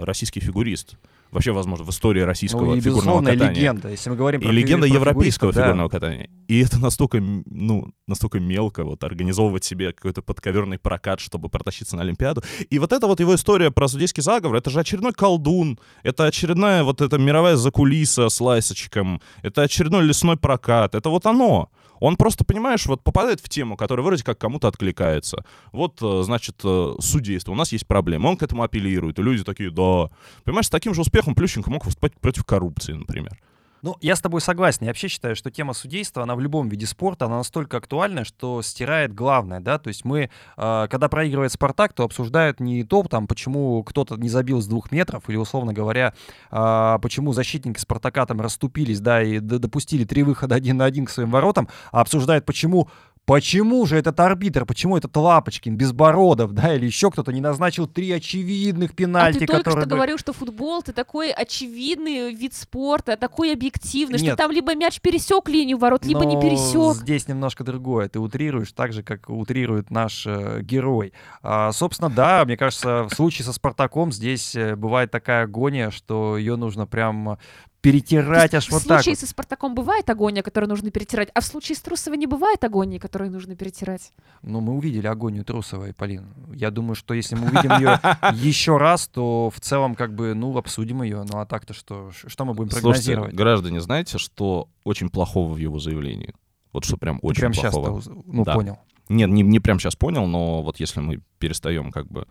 российский фигурист. Вообще, возможно, в истории российского Ну и, фигурного катания. легенда. Если мы говорим И про легенда фи- про европейского да. фигурного катания. И это настолько, ну, настолько мелко, вот, организовывать себе какой-то подковерный прокат, чтобы протащиться на Олимпиаду. И вот эта вот его история про судейский заговор, это же очередной колдун, это очередная вот эта мировая закулиса с лайсочком, это очередной лесной прокат, это вот оно. Он просто, понимаешь, вот попадает в тему, которая вроде как кому-то откликается. Вот, э, значит, э, судейство, у нас есть проблема. Он к этому апеллирует, и люди такие, да. Понимаешь, с таким же успехом Плющенко мог выступать против коррупции, например. Ну, я с тобой согласен. Я вообще считаю, что тема судейства, она в любом виде спорта, она настолько актуальна, что стирает главное, да, то есть мы, э, когда проигрывает «Спартак», то обсуждают не то, там, почему кто-то не забил с двух метров, или, условно говоря, э, почему защитники «Спартака» там расступились, да, и допустили три выхода один на один к своим воротам, а обсуждают, почему Почему же этот арбитр, почему этот Лапочкин, Безбородов, да, или еще кто-то не назначил три очевидных А пенальти, ты только которые... что бы- говорил, что футбол это такой очевидный вид спорта, такой объективный, что Нет. там либо мяч пересек линию ворот, либо не Но пересек. Здесь немножко другое. Ты утрируешь так же, как утрирует наш э, герой. А, собственно, да, мне кажется, в случае со Спартаком здесь э, бывает такая агония, что ее нужно прям перетирать аж в вот так. случае вот. со Спартаком бывает агония, которую нужно перетирать, а в случае с Трусовой не бывает агонии, которую нужно перетирать. Ну, мы увидели агонию Трусовой, Полин. Я думаю, что если мы увидим ее еще раз, то в целом, как бы, ну, обсудим ее. Ну, а так-то что? Что мы будем Слушайте, прогнозировать? граждане, знаете, что очень плохого в его заявлении? Вот что прям очень прям сейчас плохого. ну, Да. понял. Нет, не, не прям сейчас понял, но вот если мы перестаем как бы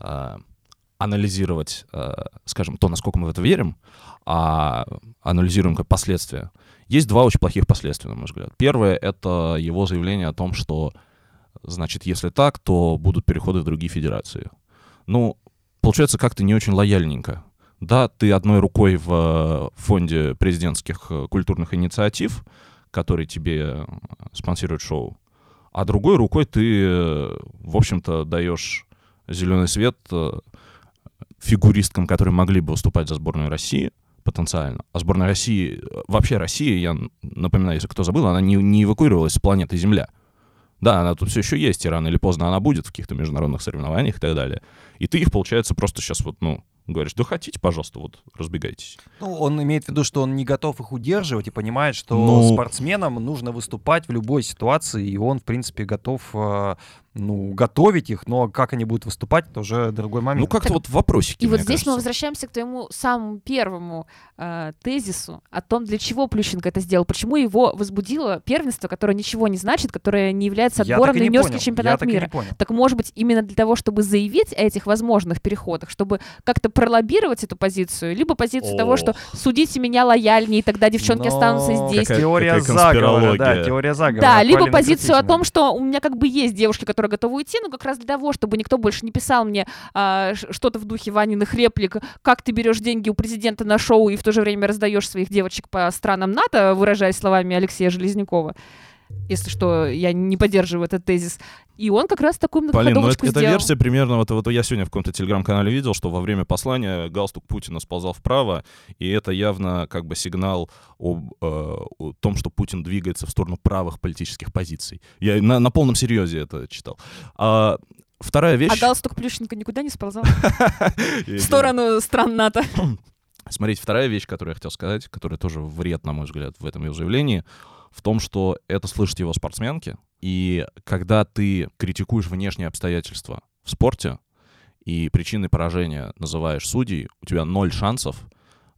а, анализировать, а, скажем, то, насколько мы в это верим, а анализируем как последствия, есть два очень плохих последствия, на мой взгляд. Первое — это его заявление о том, что, значит, если так, то будут переходы в другие федерации. Ну, получается как-то не очень лояльненько. Да, ты одной рукой в э, фонде президентских э, культурных инициатив, который тебе э, спонсирует шоу, а другой рукой ты, э, в общем-то, даешь зеленый свет э, фигуристкам, которые могли бы выступать за сборную России потенциально. А сборная России, э, вообще Россия, я напоминаю, если кто забыл, она не, не эвакуировалась с планеты Земля. Да, она тут все еще есть, и рано или поздно она будет в каких-то международных соревнованиях и так далее. И ты их, получается, просто сейчас вот, ну, говоришь, да хотите, пожалуйста, вот разбегайтесь. Ну, он имеет в виду, что он не готов их удерживать и понимает, что Ну- спортсменам нужно выступать в любой ситуации, и он, в принципе, готов э, ну, готовить их, но как они будут выступать, это уже другой момент. Ну, как-то вот вопросики, И вот здесь мы возвращаемся к твоему самому первому э, тезису о том, для чего Плющенко это сделал, почему его возбудило первенство, которое ничего не значит, которое не является отбором на юниорский чемпионат так и не мира. понял. Так может быть именно для того, чтобы заявить о этих возможных переходах, чтобы как-то пролоббировать эту позицию, либо позицию того, что судите меня лояльнее, и тогда девчонки Но останутся здесь. Какая- теория какая заговора, да, теория заговора. Да, либо позицию о том, что у меня как бы есть девушки, которые готовы уйти, но как раз для того, чтобы никто больше не писал мне а, что-то в духе Ваниных реплик, как ты берешь деньги у президента на шоу и в то же время раздаешь своих девочек по странам НАТО, выражаясь словами Алексея Железнякова. Если что, я не поддерживаю этот тезис. И он как раз такую Полин, ну это, сделал. версия примерно, вот, вот я сегодня в каком-то телеграм-канале видел, что во время послания галстук Путина сползал вправо, и это явно как бы сигнал об, э, о том, что Путин двигается в сторону правых политических позиций. Я на, на полном серьезе это читал. А, вторая вещь... А галстук Плющенко никуда не сползал? В сторону стран НАТО. Смотрите, вторая вещь, которую я хотел сказать, которая тоже вред, на мой взгляд, в этом его заявлении, в том, что это слышат его спортсменки, и когда ты критикуешь внешние обстоятельства в спорте и причиной поражения называешь судей, у тебя ноль шансов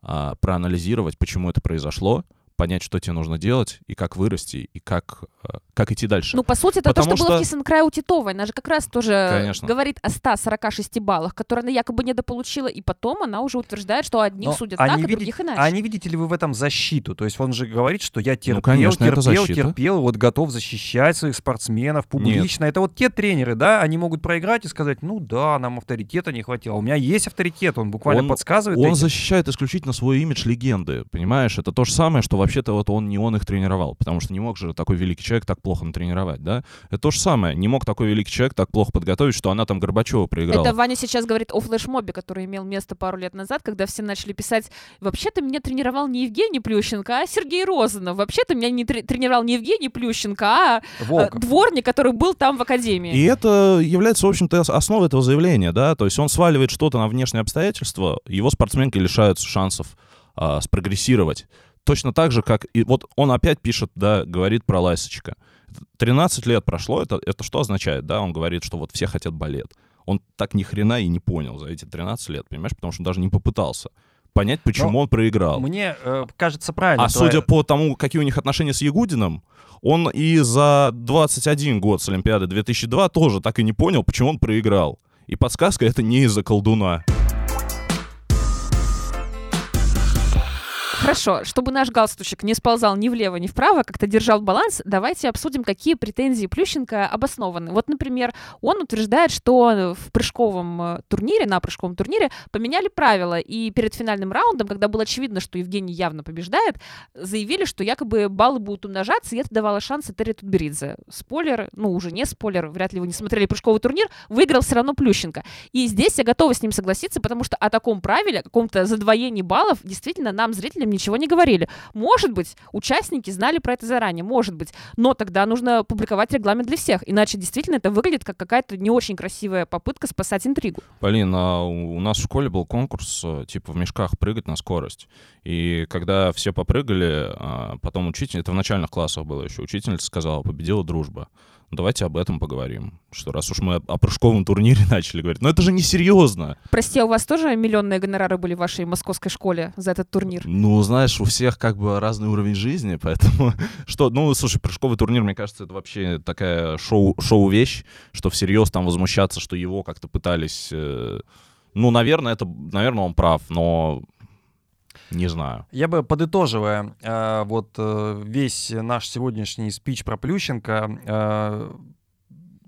а, проанализировать, почему это произошло, понять, что тебе нужно делать, и как вырасти, и как, а, как идти дальше. Ну, по сути, это то, Потому что, было в что- Кисенкрае у Титовой. Она же как раз тоже Конечно. говорит о 146 баллах, которые она якобы недополучила, и потом она уже утверждает, что одних Но судят а так, не а видите- других иначе. А не видите ли вы в этом защиту? То есть он же говорит, что я терпел, конечно, это терпел, терпел, вот готов защищать своих спортсменов публично. Это вот те тренеры, да, они могут проиграть и сказать, ну да, нам авторитета не хватило. У меня есть авторитет, он буквально Он- подсказывает Он этим. защищает исключительно свой имидж легенды, понимаешь? Это то же самое, что вообще вообще-то вот он не он их тренировал, потому что не мог же такой великий человек так плохо натренировать, да? Это то же самое. Не мог такой великий человек так плохо подготовить, что она там Горбачева проиграла. Это Ваня сейчас говорит о флешмобе, который имел место пару лет назад, когда все начали писать, вообще-то меня тренировал не Евгений Плющенко, а Сергей Розанов. Вообще-то меня не тре- тренировал не Евгений Плющенко, а э, Волков. дворник, который был там в академии. И это является, в общем-то, ос- основой этого заявления, да, то есть он сваливает что-то на внешние обстоятельства, его спортсменки лишаются шансов а, спрогрессировать. Точно так же, как и вот он опять пишет, да, говорит про Лайсочка. 13 лет прошло, это, это что означает, да? Он говорит, что вот все хотят балет. Он так ни хрена и не понял за эти 13 лет, понимаешь, потому что он даже не попытался понять, почему Но он проиграл. Мне э, кажется правильно. А твоя- судя по тому, какие у них отношения с Ягудиным, он и за 21 год с Олимпиады 2002 тоже так и не понял, почему он проиграл. И подсказка это не из-за колдуна. Хорошо, чтобы наш галстучек не сползал ни влево, ни вправо, как-то держал баланс, давайте обсудим, какие претензии Плющенко обоснованы. Вот, например, он утверждает, что в прыжковом э, турнире, на прыжковом турнире поменяли правила, и перед финальным раундом, когда было очевидно, что Евгений явно побеждает, заявили, что якобы баллы будут умножаться, и это давало шансы Терри Тутберидзе. Спойлер, ну уже не спойлер, вряд ли вы не смотрели прыжковый турнир, выиграл все равно Плющенко. И здесь я готова с ним согласиться, потому что о таком правиле, о каком-то задвоении баллов, действительно нам, зрителям, ничего не говорили. Может быть, участники знали про это заранее, может быть, но тогда нужно публиковать регламент для всех, иначе действительно это выглядит как какая-то не очень красивая попытка спасать интригу. Полин, а у нас в школе был конкурс, э, типа в мешках прыгать на скорость. И когда все попрыгали, а, потом учитель, это в начальных классах было еще, учительница сказала, победила дружба. Давайте об этом поговорим. Что раз уж мы о, прыжковом турнире начали говорить. Но это же не серьезно. Прости, а у вас тоже миллионные гонорары были в вашей московской школе за этот турнир? Ну, знаешь, у всех как бы разный уровень жизни, поэтому что, ну, слушай, прыжковый турнир, мне кажется, это вообще такая шоу, шоу-вещь, что всерьез там возмущаться, что его как-то пытались... э, ну, наверное, это, наверное, он прав, но не знаю. Я бы, подытоживая э, вот э, весь наш сегодняшний спич про Плющенко, э,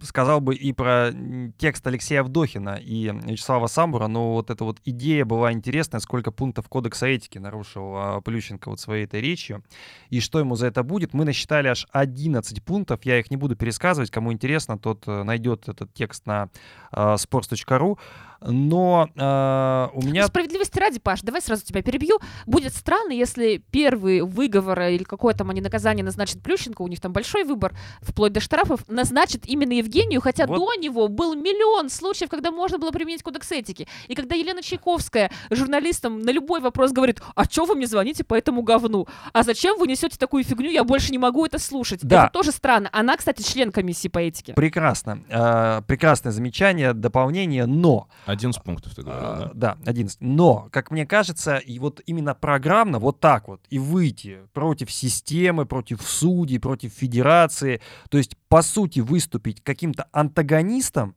сказал бы и про текст Алексея Вдохина и Вячеслава Самбура, но вот эта вот идея была интересная, сколько пунктов кодекса этики нарушил Плющенко вот своей этой речью, и что ему за это будет. Мы насчитали аж 11 пунктов, я их не буду пересказывать, кому интересно, тот найдет этот текст на sports.ru, но э, у меня... Справедливости ради, Паш, давай сразу тебя перебью. Будет странно, если первый выговор или какое там они наказание назначат Плющенко, у них там большой выбор, вплоть до штрафов, назначит именно Евгению, хотя Вот. до него был миллион случаев, когда можно было применить кодекс этики. И когда Елена Чайковская журналистам на любой вопрос говорит, а что вы мне звоните по этому говну? А зачем вы несете такую фигню? Я больше не могу это слушать. Да. Это тоже странно. Она, кстати, член комиссии по этике. Прекрасно. Э, прекрасное замечание, дополнение, но... 11 пунктов ты говорил, А, да? Да, 11. Но, как мне кажется, и вот именно программно вот так вот и выйти против системы, против судей, против федерации, то есть, по сути, выступить каким-то антагонистом,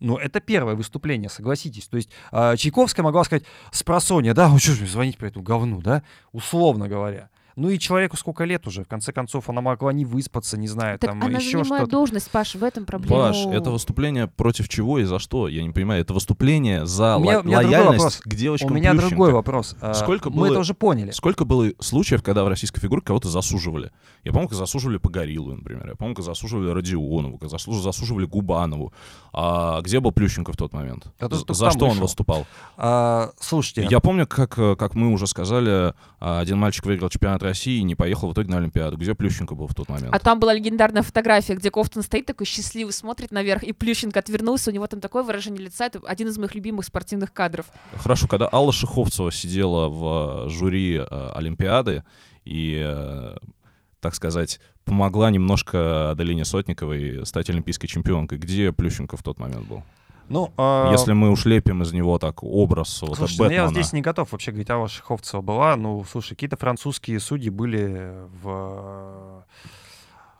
ну, это первое выступление, согласитесь. То есть а, Чайковская могла сказать с просонья, да, ну что же мне звонить по этому говну, да, условно говоря. Ну и человеку сколько лет уже, в конце концов, она могла не выспаться, не знаю, Так там она еще занимает что-то. должность, Паш, в этом проблема. Паш, это выступление против чего и за что? Я не понимаю. Это выступление за У меня- ло- у меня лояльность к девочкам У меня Плющенко. другой вопрос. А, Сколько Мы было- это уже поняли. Сколько было случаев, когда в российской фигуре кого-то засуживали? Я помню, как засуживали Погорилу, например. Я помню, как засуживали Родионову, как засуживали Губанову. А где был Плющенко в тот момент? За- За что он вышел. выступал? А, слушайте, Я помню, как, как мы уже сказали, один мальчик выиграл чемпионат России и не поехал в итоге на Олимпиаду. Где Плющенко был в тот момент? А там была легендарная фотография, где Кофтон стоит такой счастливый, смотрит наверх, и Плющенко отвернулся, у него там такое выражение лица, это один из моих любимых спортивных кадров. Хорошо, когда Алла Шиховцева сидела в э, жюри э, Олимпиады и, э, так сказать, помогла немножко Аделине Сотниковой стать олимпийской чемпионкой, где Плющенко в тот момент был? Ну, а, Если мы уж лепим из него так образ вот слушайте, ну, я Бэтмена. вот здесь не готов вообще говорить, Алла Шиховцева была. Ну, слушай, какие-то французские судьи были в,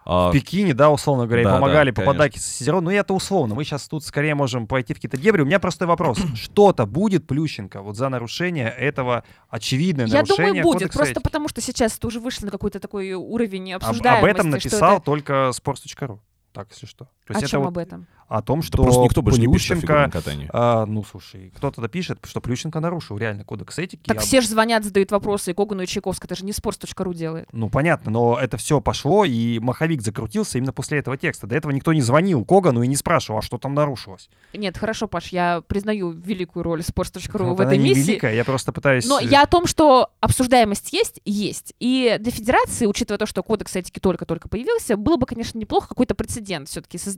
А, в Пекине, да, условно говоря, да, да, помогали конечно. попадать с Сизерон. Ну, и это условно. Мы сейчас тут скорее можем пойти в какие-то дебри. У меня простой вопрос. Что-то будет Плющенко вот за нарушение этого очевидное Я нарушение думаю, будет, кодекса просто этики? потому что сейчас это уже вышло на какой-то такой уровень Об, обсуждаемости. об этом что написал это- только sports.ru. Так, если что. То О есть это чем вот об этом? о том, Да что просто никто больше не пишет о Плющенко... катании. а, ну, слушай, кто-то пишет, что Плющенко нарушил реально кодекс этики. Так а- все же звонят, задают вопросы, и Когану и Чайковскому. Это же не sports.ru делает. Ну, понятно, но это все пошло, и маховик закрутился именно после этого текста. До этого никто не звонил Когану и не спрашивал, а что там нарушилось. Нет, хорошо, Паш, я признаю великую роль sports.ru Вот в она этой не миссии. великая, я просто пытаюсь... Но э, я о том, что обсуждаемость есть, есть. И для федерации, учитывая то, что кодекс этики только-только появился, было бы, конечно, неплохо какой-то прецедент все-таки создать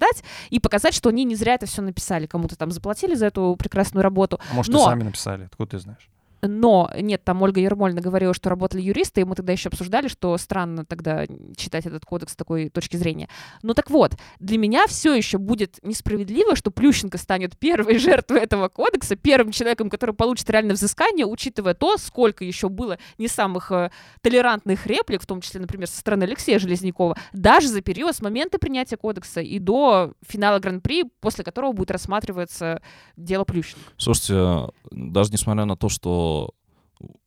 и показать, что они не зря это все написали, кому-то там заплатили за эту прекрасную работу. А может, но- и сами написали, откуда ты знаешь? Но нет, там Ольга Ермольна говорила, что работали юристы, и мы тогда еще обсуждали, что странно тогда читать этот кодекс с такой точки зрения. Ну так вот, для меня все еще будет несправедливо, что Плющенко станет первой жертвой этого кодекса, первым человеком, который получит реальное взыскание, учитывая то, сколько еще было не самых э, толерантных реплик, в том числе, например, со стороны Алексея Железнякова, даже за период с момента принятия кодекса и до финала Гран-при, после которого будет рассматриваться дело Плющенко. Слушайте, даже несмотря на то, что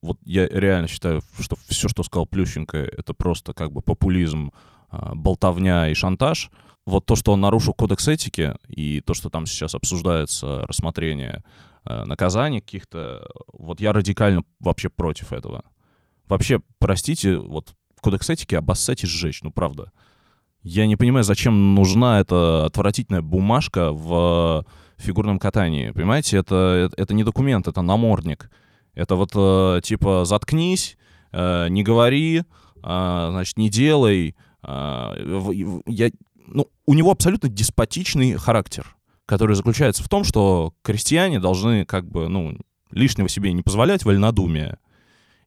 вот я реально считаю, что все, что сказал Плющенко, это просто как бы популизм, а, болтовня и шантаж. Вот то, что он нарушил кодекс этики, и то, что там сейчас обсуждается рассмотрение э, наказаний каких-то, вот я радикально вообще против этого. Вообще, простите, вот кодекс этики обоссать и сжечь, ну правда. Я не понимаю, зачем нужна эта отвратительная бумажка в фигурном катании. Понимаете, это, это не документ, это намордник. Это вот э, типа заткнись, э, не говори, э, значит, не делай. я, ну, у него абсолютно деспотичный характер, который заключается в том, что крестьяне должны как бы, ну, лишнего себе не позволять, вольнодумие,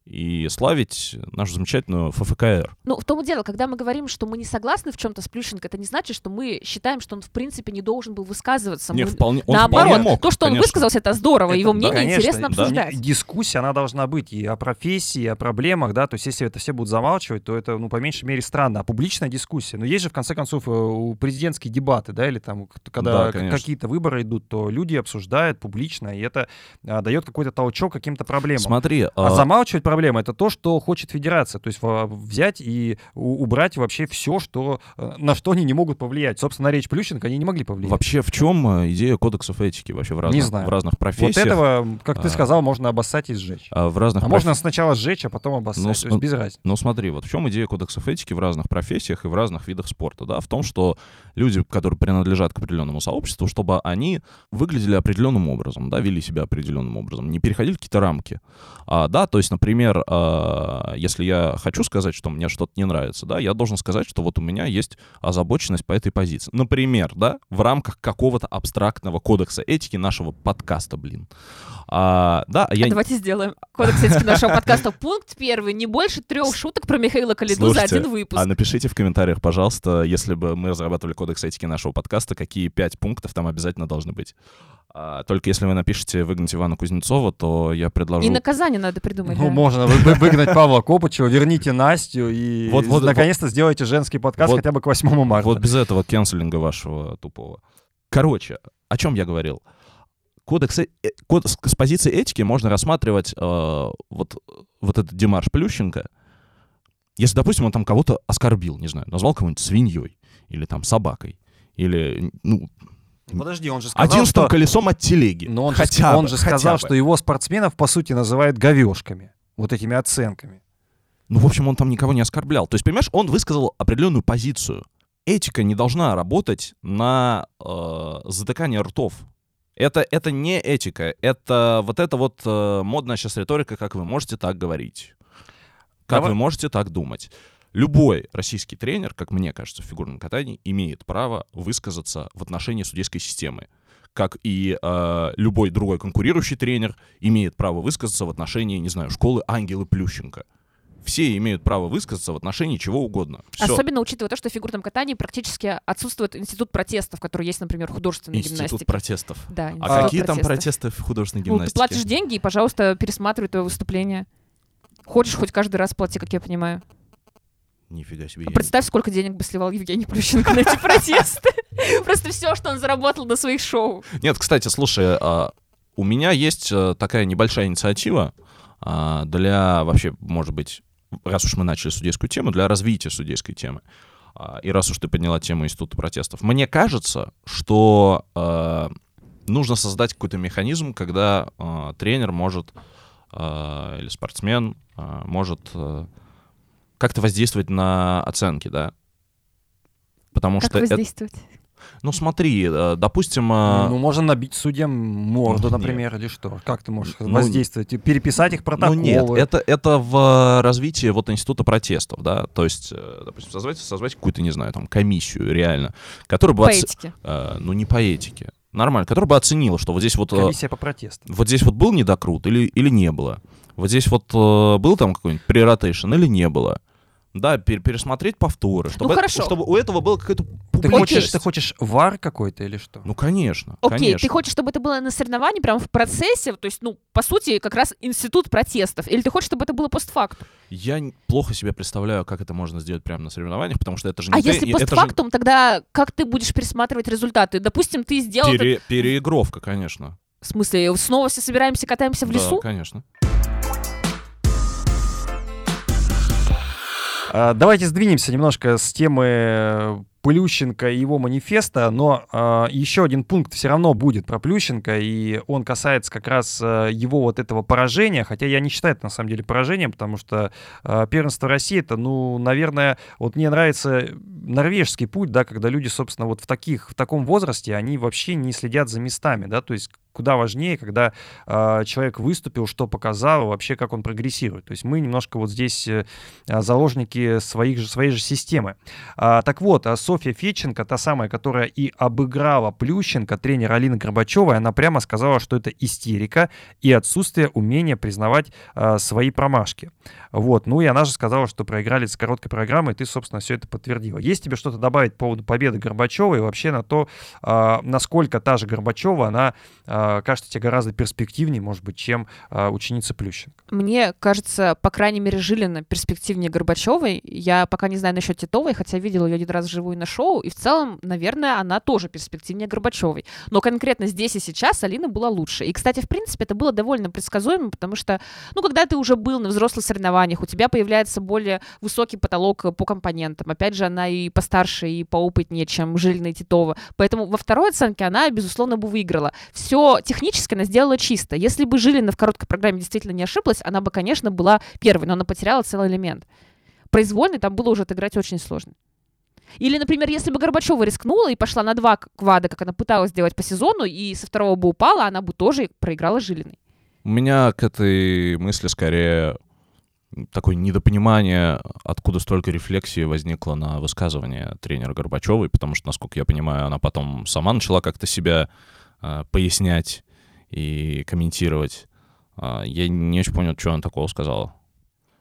и славить нашу замечательную ФФКР. Ну, в том и дело, когда мы говорим, что мы не согласны в чем-то с Плющенко, это не значит, что мы считаем, что он в принципе не должен был высказываться. Не, Мы- вполне, он Наоборот, вполне мог, то, что он конечно. высказался, это здорово, Это его да, мнение конечно, интересно да. обсуждать. Дискуссия, она должна быть и о профессии, и о проблемах, да, то есть если это все будут замалчивать, то это, ну, по меньшей мере, странно. А публичная дискуссия, но есть же, в конце концов, э, у президентские дебаты, да, или там, когда Да, какие-то выборы идут, то люди обсуждают публично, и это а, дает какой-то толчок каким-то проблемам. Смотри, А а, замалчивать проблемы это то, что хочет федерация, то есть взять и убрать вообще все, что э, на что они не могут повлиять. Собственно, на речь Плющенко они не могли повлиять. вообще в чем э, идея кодексов этики вообще в разных, знаю. в разных вот профессиях? этого, как ты а, сказал, можно обоссать и сжечь. а, в разных А проф- можно сначала сжечь, а потом обоссать. Ну, то есть без разницы. Ну смотри, вот в чем идея кодексов этики в разных профессиях и в разных видах спорта, да, в том, что люди, которые принадлежат к определенному сообществу, чтобы они выглядели определенным образом, да, вели себя определенным образом, не переходили какие-то рамки, а, да, то есть, например, а, если я хочу сказать, что мне что-то не нравится, да, я должен сказать, что вот у меня есть озабоченность по этой позиции, например, да, в рамках какого-то абстрактного кодекса этики нашего подкаста, блин, а, да, а я А Давайте сделаем кодекс этики нашего подкаста. Пункт первый. Не больше трех шуток про Михаила Калиду за один выпуск. А напишите в комментариях, пожалуйста, если бы мы разрабатывали кодекс этики нашего подкаста, какие пять пунктов там обязательно должны быть. А, только если вы напишите «выгнать Ивана Кузнецова», то я предложу... И наказание надо придумать. Ну, да. можно вы- вы- выгнать Павла Копычева, верните Настю и Вот- вот- наконец-то сделайте женский подкаст Вот- хотя бы к 8 марта. Вот без этого кенселинга вашего тупого. Короче, о чем я говорил? Кодекс, э- э, код- с, с позиции этики можно рассматривать э, вот, вот этот Димаш Плющенко, если, допустим, он там кого-то оскорбил, не знаю, назвал кого-нибудь свиньей или там собакой, или, ну, Подожди, он же сказал, одиннадцатым что... колесом от телеги. Но он, хотя же, он бы, же хотя сказал, бы. что его спортсменов, по сути, называют говешками. Вот этими оценками. Ну, в общем, он там никого не оскорблял. То есть, понимаешь, он высказал определенную позицию. Этика не должна работать на э, затыкание ртов. Это, это не этика, это вот эта вот э, модная сейчас риторика, как вы можете так говорить, как Давай- вы можете так думать. Любой российский тренер, как мне кажется, в фигурном катании, имеет право высказаться в отношении судейской системы. Как и э, любой другой конкурирующий тренер имеет право высказаться в отношении, не знаю, школы Ангелы Плющенко. Все имеют право высказаться в отношении чего угодно. Всё. Особенно учитывая то, что в фигурном катании практически отсутствует институт протестов, который есть, например, в художественной Институт гимнастике. протестов. Да, А институт какие там протестов. протесты в художественной Ну, ты гимнастике? платишь деньги, и, пожалуйста, пересматривай твое выступление. Хочешь, хоть каждый раз плати, как я понимаю. Нифига себе. А Представь, сколько денег бы сливал Евгений Плющенко на эти протесты. Просто все, что он заработал на своих шоу. Нет, кстати, слушай, а, у меня есть э, такая небольшая инициатива а, для вообще, может быть, раз уж мы начали судейскую тему, для развития судейской темы. А, И раз уж ты подняла тему института протестов, мне кажется, что э, нужно создать какой-то механизм, когда э, тренер может э, или спортсмен э, может э, как-то воздействовать на оценки, да. Потому Как что это, воздействовать? ну смотри, э, допустим, э, Ну, можно набить судьям морду, Нет. например, или что? Как ты можешь Ну, воздействовать? И Переписать их Ну протоколы? нет, это, это в развитии вот института протестов, да, то есть, э, допустим, созвать, созвать какую-то, не знаю, там, комиссию реально, которая бы, По оц- этике. э, ну не по этике, нормально, которая бы оценила, что вот здесь вот, э, Комиссия по протесту. вот здесь вот был недокрут или, или не было, вот здесь вот э, был там какой-нибудь преротейшн или не было, да, пер- пересмотреть повторы, чтобы, это- хорошо. чтобы у этого было какая-то Ты хочешь, ты хочешь вар какой-то или что? Ну, конечно, Окей, конечно. ты хочешь, чтобы это было на соревновании, прямо в процессе, то есть, ну, по сути, как раз институт протестов, или ты хочешь, чтобы это было постфактум? Я плохо себе представляю, как это можно сделать прямо на соревнованиях, потому что это же не А ты- если это же постфактум, тогда как ты будешь пересматривать результаты? Допустим, ты сделал... пере- переигровка, конечно. В смысле, снова все собираемся, катаемся в Да, лесу? конечно. Давайте сдвинемся немножко с темы э, Плющенко и его манифеста, но а, еще один пункт все равно будет про Плющенко, и он касается как раз а, его вот этого поражения, хотя я не считаю это на самом деле поражением, потому что а, первенство России это, ну, наверное, вот мне нравится норвежский путь, да, когда люди, собственно, вот в таких, в таком возрасте, они вообще не следят за местами, да, то есть куда важнее, когда а, человек выступил, что показал, вообще как он прогрессирует. То есть мы немножко вот здесь э, а, заложники своих же, своей же системы. А, так вот, а Софья Федченко, та самая, которая и обыграла Плющенко, тренер Алины Горбачевой, она прямо сказала, что это истерика и отсутствие умения признавать а, свои промашки. Вот. Ну и она же сказала, что проиграли с короткой программой, и ты, собственно, все это подтвердила. Есть тебе что-то добавить по поводу победы Горбачевой и вообще на то, а, насколько та же Горбачева, она а, кажется тебе гораздо перспективнее, может быть, чем а, ученица Плющенко? Мне кажется, по крайней мере, Жилина перспективнее Горбачевой. Я пока не знаю насчет Титовой, хотя видела ее один раз вживую на шоу, и в целом, наверное, она тоже перспективнее Горбачевой. Но конкретно здесь и сейчас Алина была лучше. И, кстати, в принципе, это было довольно предсказуемо, потому что, ну, когда ты уже был на взрослых соревнованиях, у тебя появляется более высокий потолок по компонентам. Опять же, она и постарше, и поопытнее, чем Жилина и Титова. Поэтому во второй оценке она, безусловно, бы выиграла. Все технически она сделала чисто. Если бы Жилина в короткой программе действительно не ошиблась, она бы, конечно, была первой, но она потеряла целый элемент. Произвольный там было уже отыграть очень сложно. Или, например, если бы Горбачева рискнула и пошла на два квада, как она пыталась сделать по сезону, и со второго бы упала, она бы тоже проиграла Жилиной. У меня к этой мысли скорее такое недопонимание, откуда столько рефлексии возникло на высказывание тренера Горбачевой, потому что, насколько я понимаю, она потом сама начала как-то себя а, пояснять и комментировать. А, я не очень понял, что она такого сказала.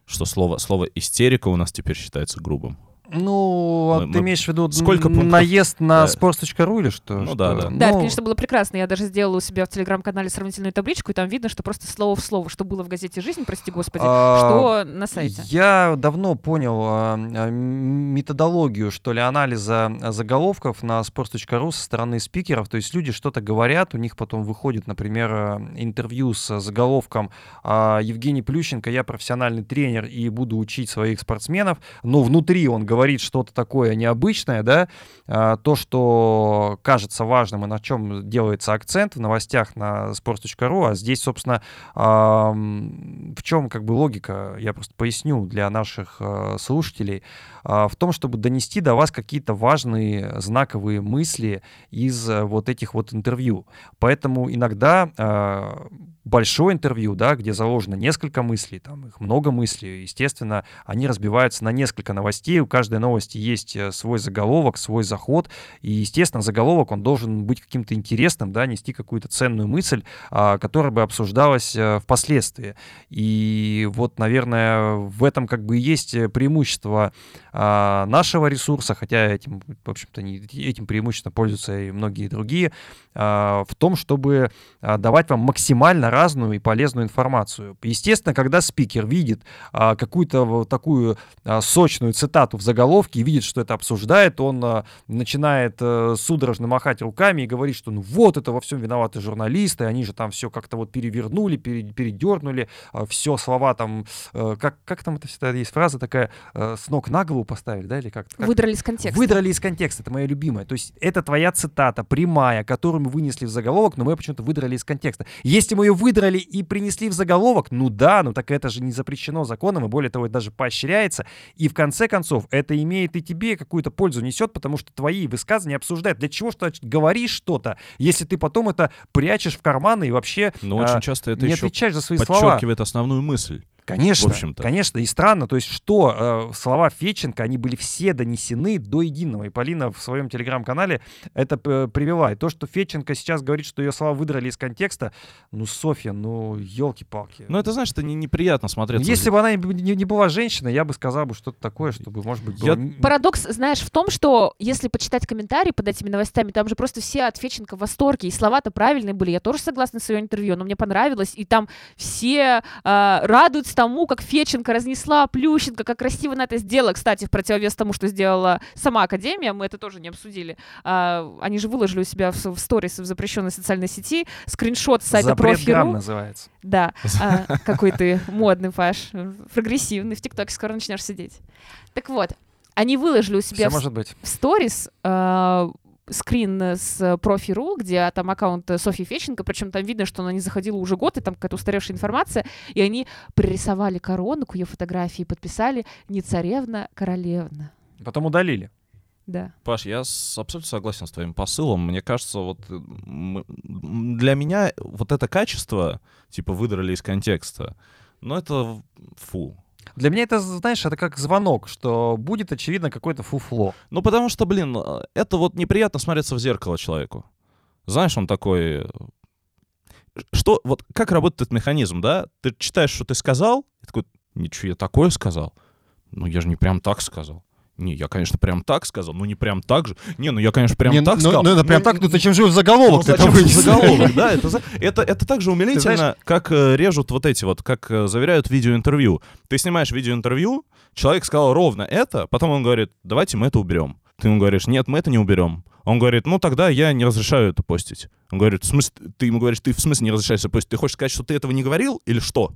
Что слово, слово «истерика» у нас теперь считается грубым. Ну, а Мы- ты мы- имеешь в виду сколько пунктов? наезд на Да. sports.ru или что? Ну Что? да, да. Да, это, Ну, конечно, было прекрасно. Я даже сделала у себя в телеграм-канале сравнительную табличку, и там видно, что просто слово в слово, что было в газете «Жизнь», прости господи, А, что на сайте. Я давно понял а, а, методологию, что ли, анализа заголовков на sports.ru со стороны спикеров. То есть люди что-то говорят, у них потом выходит, например, а, интервью с заголовком а, «Евгений Плющенко, я профессиональный тренер и буду учить своих спортсменов», но внутри он говорит что-то такое необычное, да, а, то, что кажется важным и на чем делается акцент в новостях на sports.ru, а здесь, собственно, в чем как бы логика, я просто поясню для наших э, слушателей, в том, чтобы донести до вас какие-то важные знаковые мысли из э, вот этих вот интервью. Поэтому иногда а, большое интервью, да, где заложено несколько мыслей, там их много мыслей, естественно, они разбиваются на несколько новостей, у каждой новости есть э, свой заголовок, свой заход, и, естественно, заголовок, он должен быть каким-то интересным, да, нести какую-то ценную мысль, а, которая бы обсуждалась э, впоследствии. И вот, наверное, в этом как бы и есть э, преимущество а, нашего ресурса, хотя этим, в общем-то, этим преимущественно пользуются и многие другие, а, в том, чтобы а, давать вам максимально разную и полезную информацию. Естественно, когда спикер видит какую-то вот такую сочную цитату в заголовке и видит, что это обсуждает, он начинает а, судорожно махать руками и говорит, что ну вот это во всем виноваты журналисты, они же там все как-то вот перевернули, пере, передернули, все слова там, а, как, как там это всегда есть фраза такая, а, с ног на голову поставили, да, или как? как? Выдрали из контекста. Выдрали из контекста, это моя любимая. То есть это твоя цитата, прямая, которую мы вынесли в заголовок, но мы ее почему-то выдрали из контекста. Если мы ее выдрали и принесли в заголовок, ну да, ну так это же не запрещено законом, и более того, это даже поощряется. И в конце концов, это имеет и тебе какую-то пользу несет, потому что твои высказывания обсуждают. Для чего что говоришь что-то, если ты потом это прячешь в карман и вообще Но а, очень часто это не еще отвечаешь за свои слова. подчеркивает основную мысль. Конечно, в общем-то. конечно, и странно, то есть что э, слова Феченко, они были все донесены до единого, и Полина в своем телеграм-канале это э, привела. И то, что Феченко сейчас говорит, что ее слова выдрали из контекста, ну, Софья, ну, елки-палки. Ну, это, знаешь, это не, неприятно смотреться. Если бы она не, не- не была женщиной, я бы сказал бы что-то такое, чтобы, может быть, было... Я- Парадокс, знаешь, в том, что если почитать комментарии под этими новостями, там же просто все от Феченко в восторге, и слова-то правильные были. Я тоже согласна с ее интервью, но мне понравилось, и там все а, радуются тому, как Феченко разнесла Плющенко, как красиво она это сделала. Кстати, в противовес тому, что сделала сама Академия, мы это тоже не обсудили. А, они же выложили у себя в, в сторис в запрещенной социальной сети скриншот с сайта Запрет грамм Профи.ру. называется. Да, а, какой ты модный, Паш, прогрессивный, в ТикТоке скоро начнешь сидеть. Так вот, они выложили у Все себя в, может быть. в сторис а, скрин с профи.ру, где там аккаунт Софьи Феченко, причем там видно, что она не заходила уже год, и там какая-то устаревшая информация, и они пририсовали корону к ее фотографии и подписали «Не царевна, королевна». Потом удалили. Да. Паш, я с- абсолютно согласен с твоим посылом. Мне кажется, вот э, м- м, для меня вот это качество, типа, выдрали из контекста, ну это фу. Для меня это, знаешь, это как звонок, что будет, очевидно, какое-то фуфло. Ну потому что, блин, э, это вот неприятно смотреться в зеркало человеку. Знаешь, он такой... э, Что, вот как работает этот механизм, да? Ты читаешь, что ты сказал, и такой, ничего, я такое сказал. Ну, я же не прям так сказал. Не, я, конечно, прям так сказал, ну не прям так же. Не, ну я, конечно, прям Не, так ну, сказал. ну, это прям Ну, так, ну зачем же в заголовок Ну, зачем же вынес? заголовок, да, это, это, это так же умилительно, знаешь- как э, режут вот эти вот, как э, заверяют видеоинтервью. Ты снимаешь видеоинтервью, человек сказал ровно это, потом он говорит, давайте мы это уберем. Ты ему говоришь, нет, мы это не уберем. Он говорит, ну тогда я не разрешаю это постить. Он говорит, в смысле, ты ему говоришь, ты в смысле не разрешаешь это постить? Ты хочешь сказать, что ты этого не говорил или что?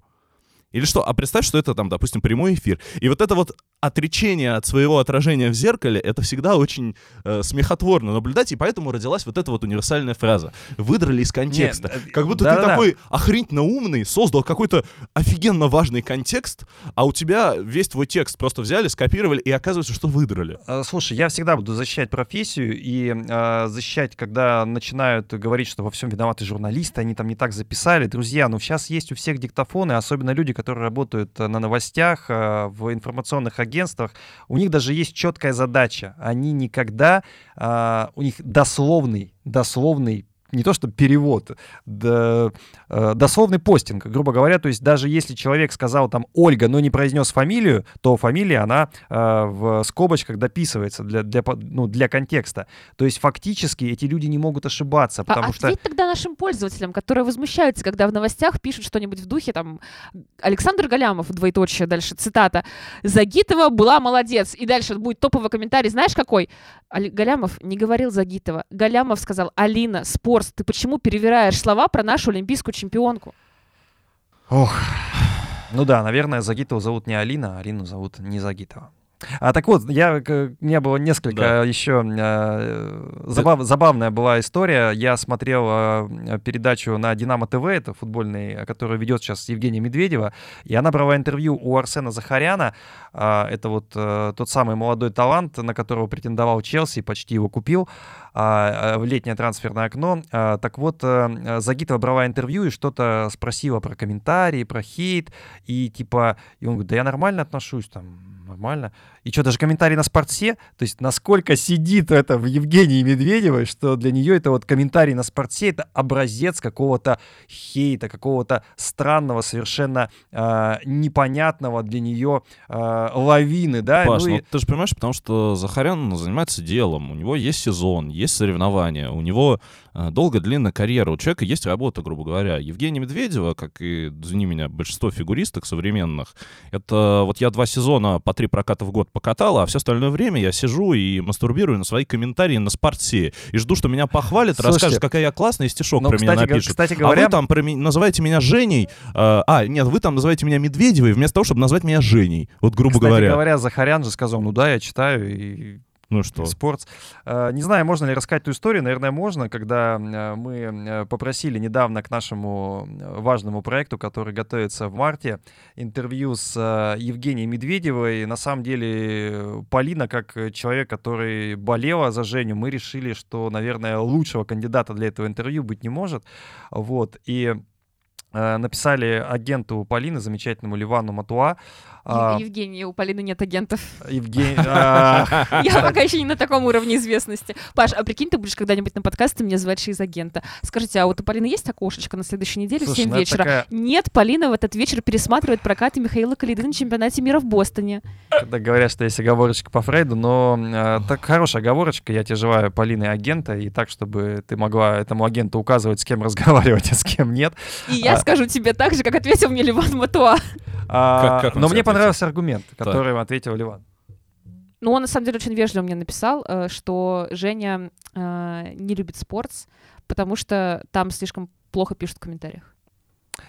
Или что? А представь, что это там, допустим, прямой эфир. И вот это вот отречение от своего отражения в зеркале, это всегда очень э, смехотворно наблюдать, и поэтому родилась вот эта вот универсальная фраза. Выдрали из контекста. Нет, э, как будто ты да-да-да. такой охренительно умный, создал какой-то офигенно важный контекст, а у тебя весь твой текст просто взяли, скопировали, и оказывается, что выдрали. Э, Слушай, я всегда буду защищать профессию и э, защищать, когда начинают говорить, что во всем виноваты журналисты, они там не так записали. Друзья, ну сейчас есть у всех диктофоны, особенно люди, которые работают э, на новостях, э, в информационных агентствах. У них даже есть четкая задача. Они никогда, э, у них дословный, дословный не то что перевод, да, э, дословный постинг, грубо говоря, то есть даже если человек сказал там Ольга, но не произнес фамилию, то фамилия, она э, в скобочках дописывается для, для, ну, для контекста. То есть фактически эти люди не могут ошибаться, потому а что... ответь тогда нашим пользователям, которые возмущаются, когда в новостях пишут что-нибудь в духе, там, Александр Галямов, двоеточие, дальше цитата, Загитова была молодец, и дальше будет топовый комментарий, знаешь какой? Галямов не говорил Загитова, Галямов сказал, Алина, спорт, ты почему перевираешь слова про нашу олимпийскую чемпионку? Ох. Ну да, наверное, Загитова зовут не Алина, а Алину зовут не Загитова. А так вот, я, к- у меня было несколько Да. еще э, забав- забавная была история. Я смотрел э, передачу на Динамо ТВ, это футбольный, э, которую ведет сейчас Евгения Медведева, и она брала интервью у Арсена Захаряна. А, это вот э, тот самый молодой талант, на которого претендовал Челси, почти его купил а, а, в летнее трансферное окно. А, так вот, э, Загитова брала интервью и что-то спросила про комментарии, про хейт, и типа, и он говорит, да я нормально отношусь, там, нормально. И что, даже комментарий на спорте, то есть насколько сидит это в Евгении Медведевой, что для нее это вот комментарий на спорте, это образец какого-то хейта, какого-то странного, совершенно э, непонятного для нее э, лавины, да? Паш, ну, ну, и- ты же понимаешь, потому что Захарян занимается делом, у него есть сезон, есть соревнования, у него э, долгая длинная карьера, у человека есть работа, грубо говоря. Евгения Медведева, как и, извини меня, большинство фигуристок современных, это вот я два сезона по три проката в год покатал, а все остальное время я сижу и мастурбирую на свои комментарии на спорте и жду, что меня похвалят, Слушайте, расскажут, какая я классная, и стишок ну, про меня кстати, го- напишут. кстати А говоря, вы там про ми- называете меня Женей. э, а, нет, вы там называете меня Медведевой, вместо того, чтобы назвать меня Женей. Вот, грубо кстати говоря. говоря, Захарян же сказал, ну да, я читаю, и Ну что? Спортс. Э, Не знаю, можно ли рассказать эту историю. Наверное, можно, когда э, мы э, попросили недавно к нашему важному проекту, который готовится в марте, интервью с Евгенией Медведевой. На самом деле, Полина, как человек, который болела за Женю, мы решили, что, наверное, лучшего кандидата для этого интервью быть не может. Вот. И написали агенту Полины, замечательному Ливану Матуа. А, Ев- Евгений, у Полины нет агентов. Евгений... Я пока еще не на таком уровне известности. Паш, а прикинь, ты будешь когда-нибудь на подкасте меня звать из агента. Скажите, а вот у Полины есть окошечко на следующей неделе в Слушай, 7 ну вечера? Нет, Полина в этот вечер пересматривает прокаты Михаила Калиды на чемпионате мира в Бостоне. когда говорят, что есть оговорочка по Фрейду, но э, так хорошая оговорочка. Я тебе желаю Полины агента, и так, чтобы ты могла этому агенту указывать, с кем разговаривать, а с кем нет. И я А- скажу тебе так же, как ответил мне Ливан Матуа. А, но мне ответил? Понравился аргумент, который ответил Ливан. Ну, он на самом деле очень вежливо мне написал, э, что Женя э, не любит спортс, потому что там слишком плохо пишут в комментариях.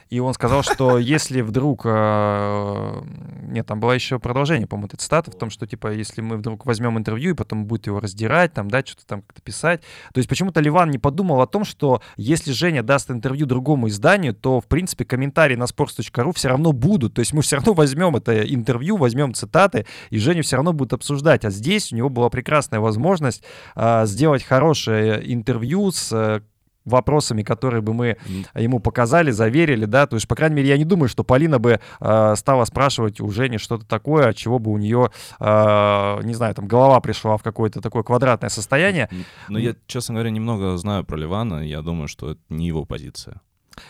И он сказал, что если вдруг... э, Нет, там было еще продолжение, по-моему, этой цитаты, в том, что, типа, если мы вдруг возьмем интервью и потом будет его раздирать, там, да, что-то там как-то писать. То есть почему-то Ливан не подумал о том, что если Женя даст интервью другому изданию, то, в принципе, комментарии на sports.ru все равно будут. То есть мы все равно возьмем это интервью, возьмем цитаты, и Женя все равно будет обсуждать. А здесь у него была прекрасная возможность а, сделать хорошее интервью с э, вопросами, которые бы мы ему показали, заверили, да, то есть, по крайней мере, я не думаю, что Полина бы э, стала спрашивать у Жени что-то такое, от чего бы у нее, э, не знаю, там, голова пришла в какое-то такое квадратное состояние. Но я, честно говоря, немного знаю про Ливана. Я думаю, что это не его позиция.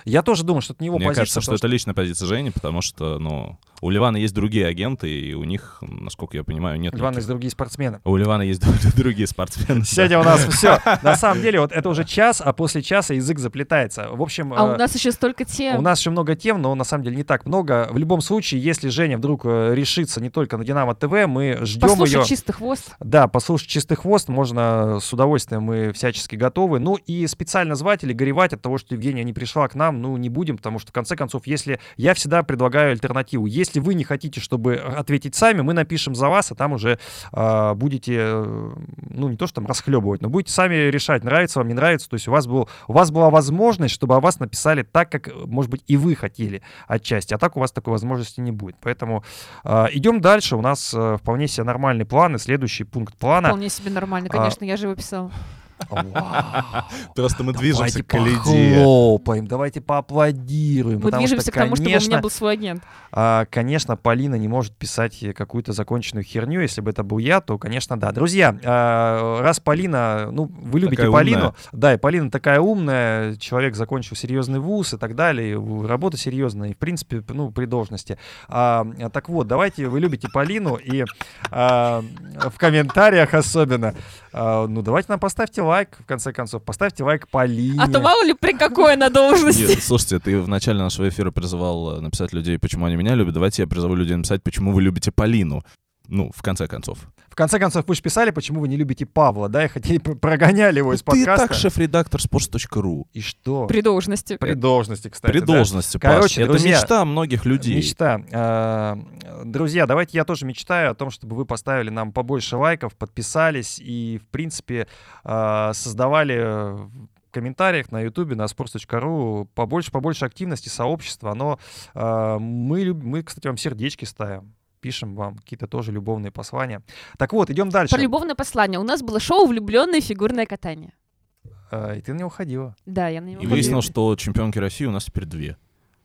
Я тоже думаю, что это не его Мне позиция. кажется, что потому это личная позиция Жени, потому что, ну, у Ливана есть другие агенты, и у них, насколько я понимаю, нет... Иван никаких- есть другие спортсмены. У Ливана есть другие спортсмены. Сегодня у нас все. На самом деле, вот это уже час, а после часа язык заплетается. В общем, А э, у нас еще столько тем. У нас еще много тем, но на самом деле не так много. В любом случае, если Женя вдруг э, решится не только на Динамо ТВ, мы ждем Послушай ее. чистый хвост. Да, послушать чистый хвост можно с удовольствием, мы всячески готовы. Ну и специально звать или горевать от того, что Евгения не пришла к нам, ну не будем, потому что в конце концов, если я всегда предлагаю альтернативу, если вы не хотите, чтобы ответить сами, мы напишем за вас, а там уже а, будете, э, ну не то что там расхлебывать, но будете сами решать, нравится вам, не нравится. То есть у вас был, у вас была возможность, чтобы о вас написали так, как, может быть, и вы хотели отчасти, а так у вас такой возможности не будет. Поэтому а, идем дальше. У нас э, вполне себе нормальный план и следующий пункт плана. Вполне себе нормально, А, конечно, я же его писал. Просто мы движемся к лиде. похлопаем, давайте поаплодируем. Мы потому движемся что, к тому, чтобы у меня был свой агент. а, конечно, Полина не может писать какую-то законченную херню. Если бы это был я, то, конечно, да. Друзья, а, раз Полина, ну, вы любите Полину, да, и Полина такая умная, человек закончил серьезный вуз и так далее, работа серьезная, и, в принципе, ну, при должности. А, так вот, давайте, вы любите Полину, и в комментариях особенно, ну, давайте нам поставьте лайк, в конце концов, поставьте лайк Полине. А то мало ли при какой она должности. Нет, слушайте, ты в начале нашего эфира призывал э, написать людей, почему они меня любят. Давайте я призову людей написать, почему вы любите Полину. Ну, в конце концов. В конце концов, вы же писали, почему вы не любите Павла, да, и хотели, пр- прогоняли его из Ты подкаста. так шеф-редактор sports.ru. И что? При должности. При должности, кстати. При да. должности, Паш. Короче, Это друзья, мечта многих людей. Мечта. А, Друзья, давайте я тоже мечтаю о том, чтобы вы поставили нам побольше лайков, подписались и, в принципе, а, создавали в комментариях на ютубе, на sports.ru побольше, побольше активности, сообщества. Оно, а, мы, мы, кстати, вам сердечки ставим. Пишем вам какие-то тоже любовные послания. Так вот, идем дальше. Про любовное послание. У нас было шоу «Влюбленное фигурное катание». А, и ты на него ходила. Да, я на него И ходила. выяснилось, что чемпионки России у нас теперь две.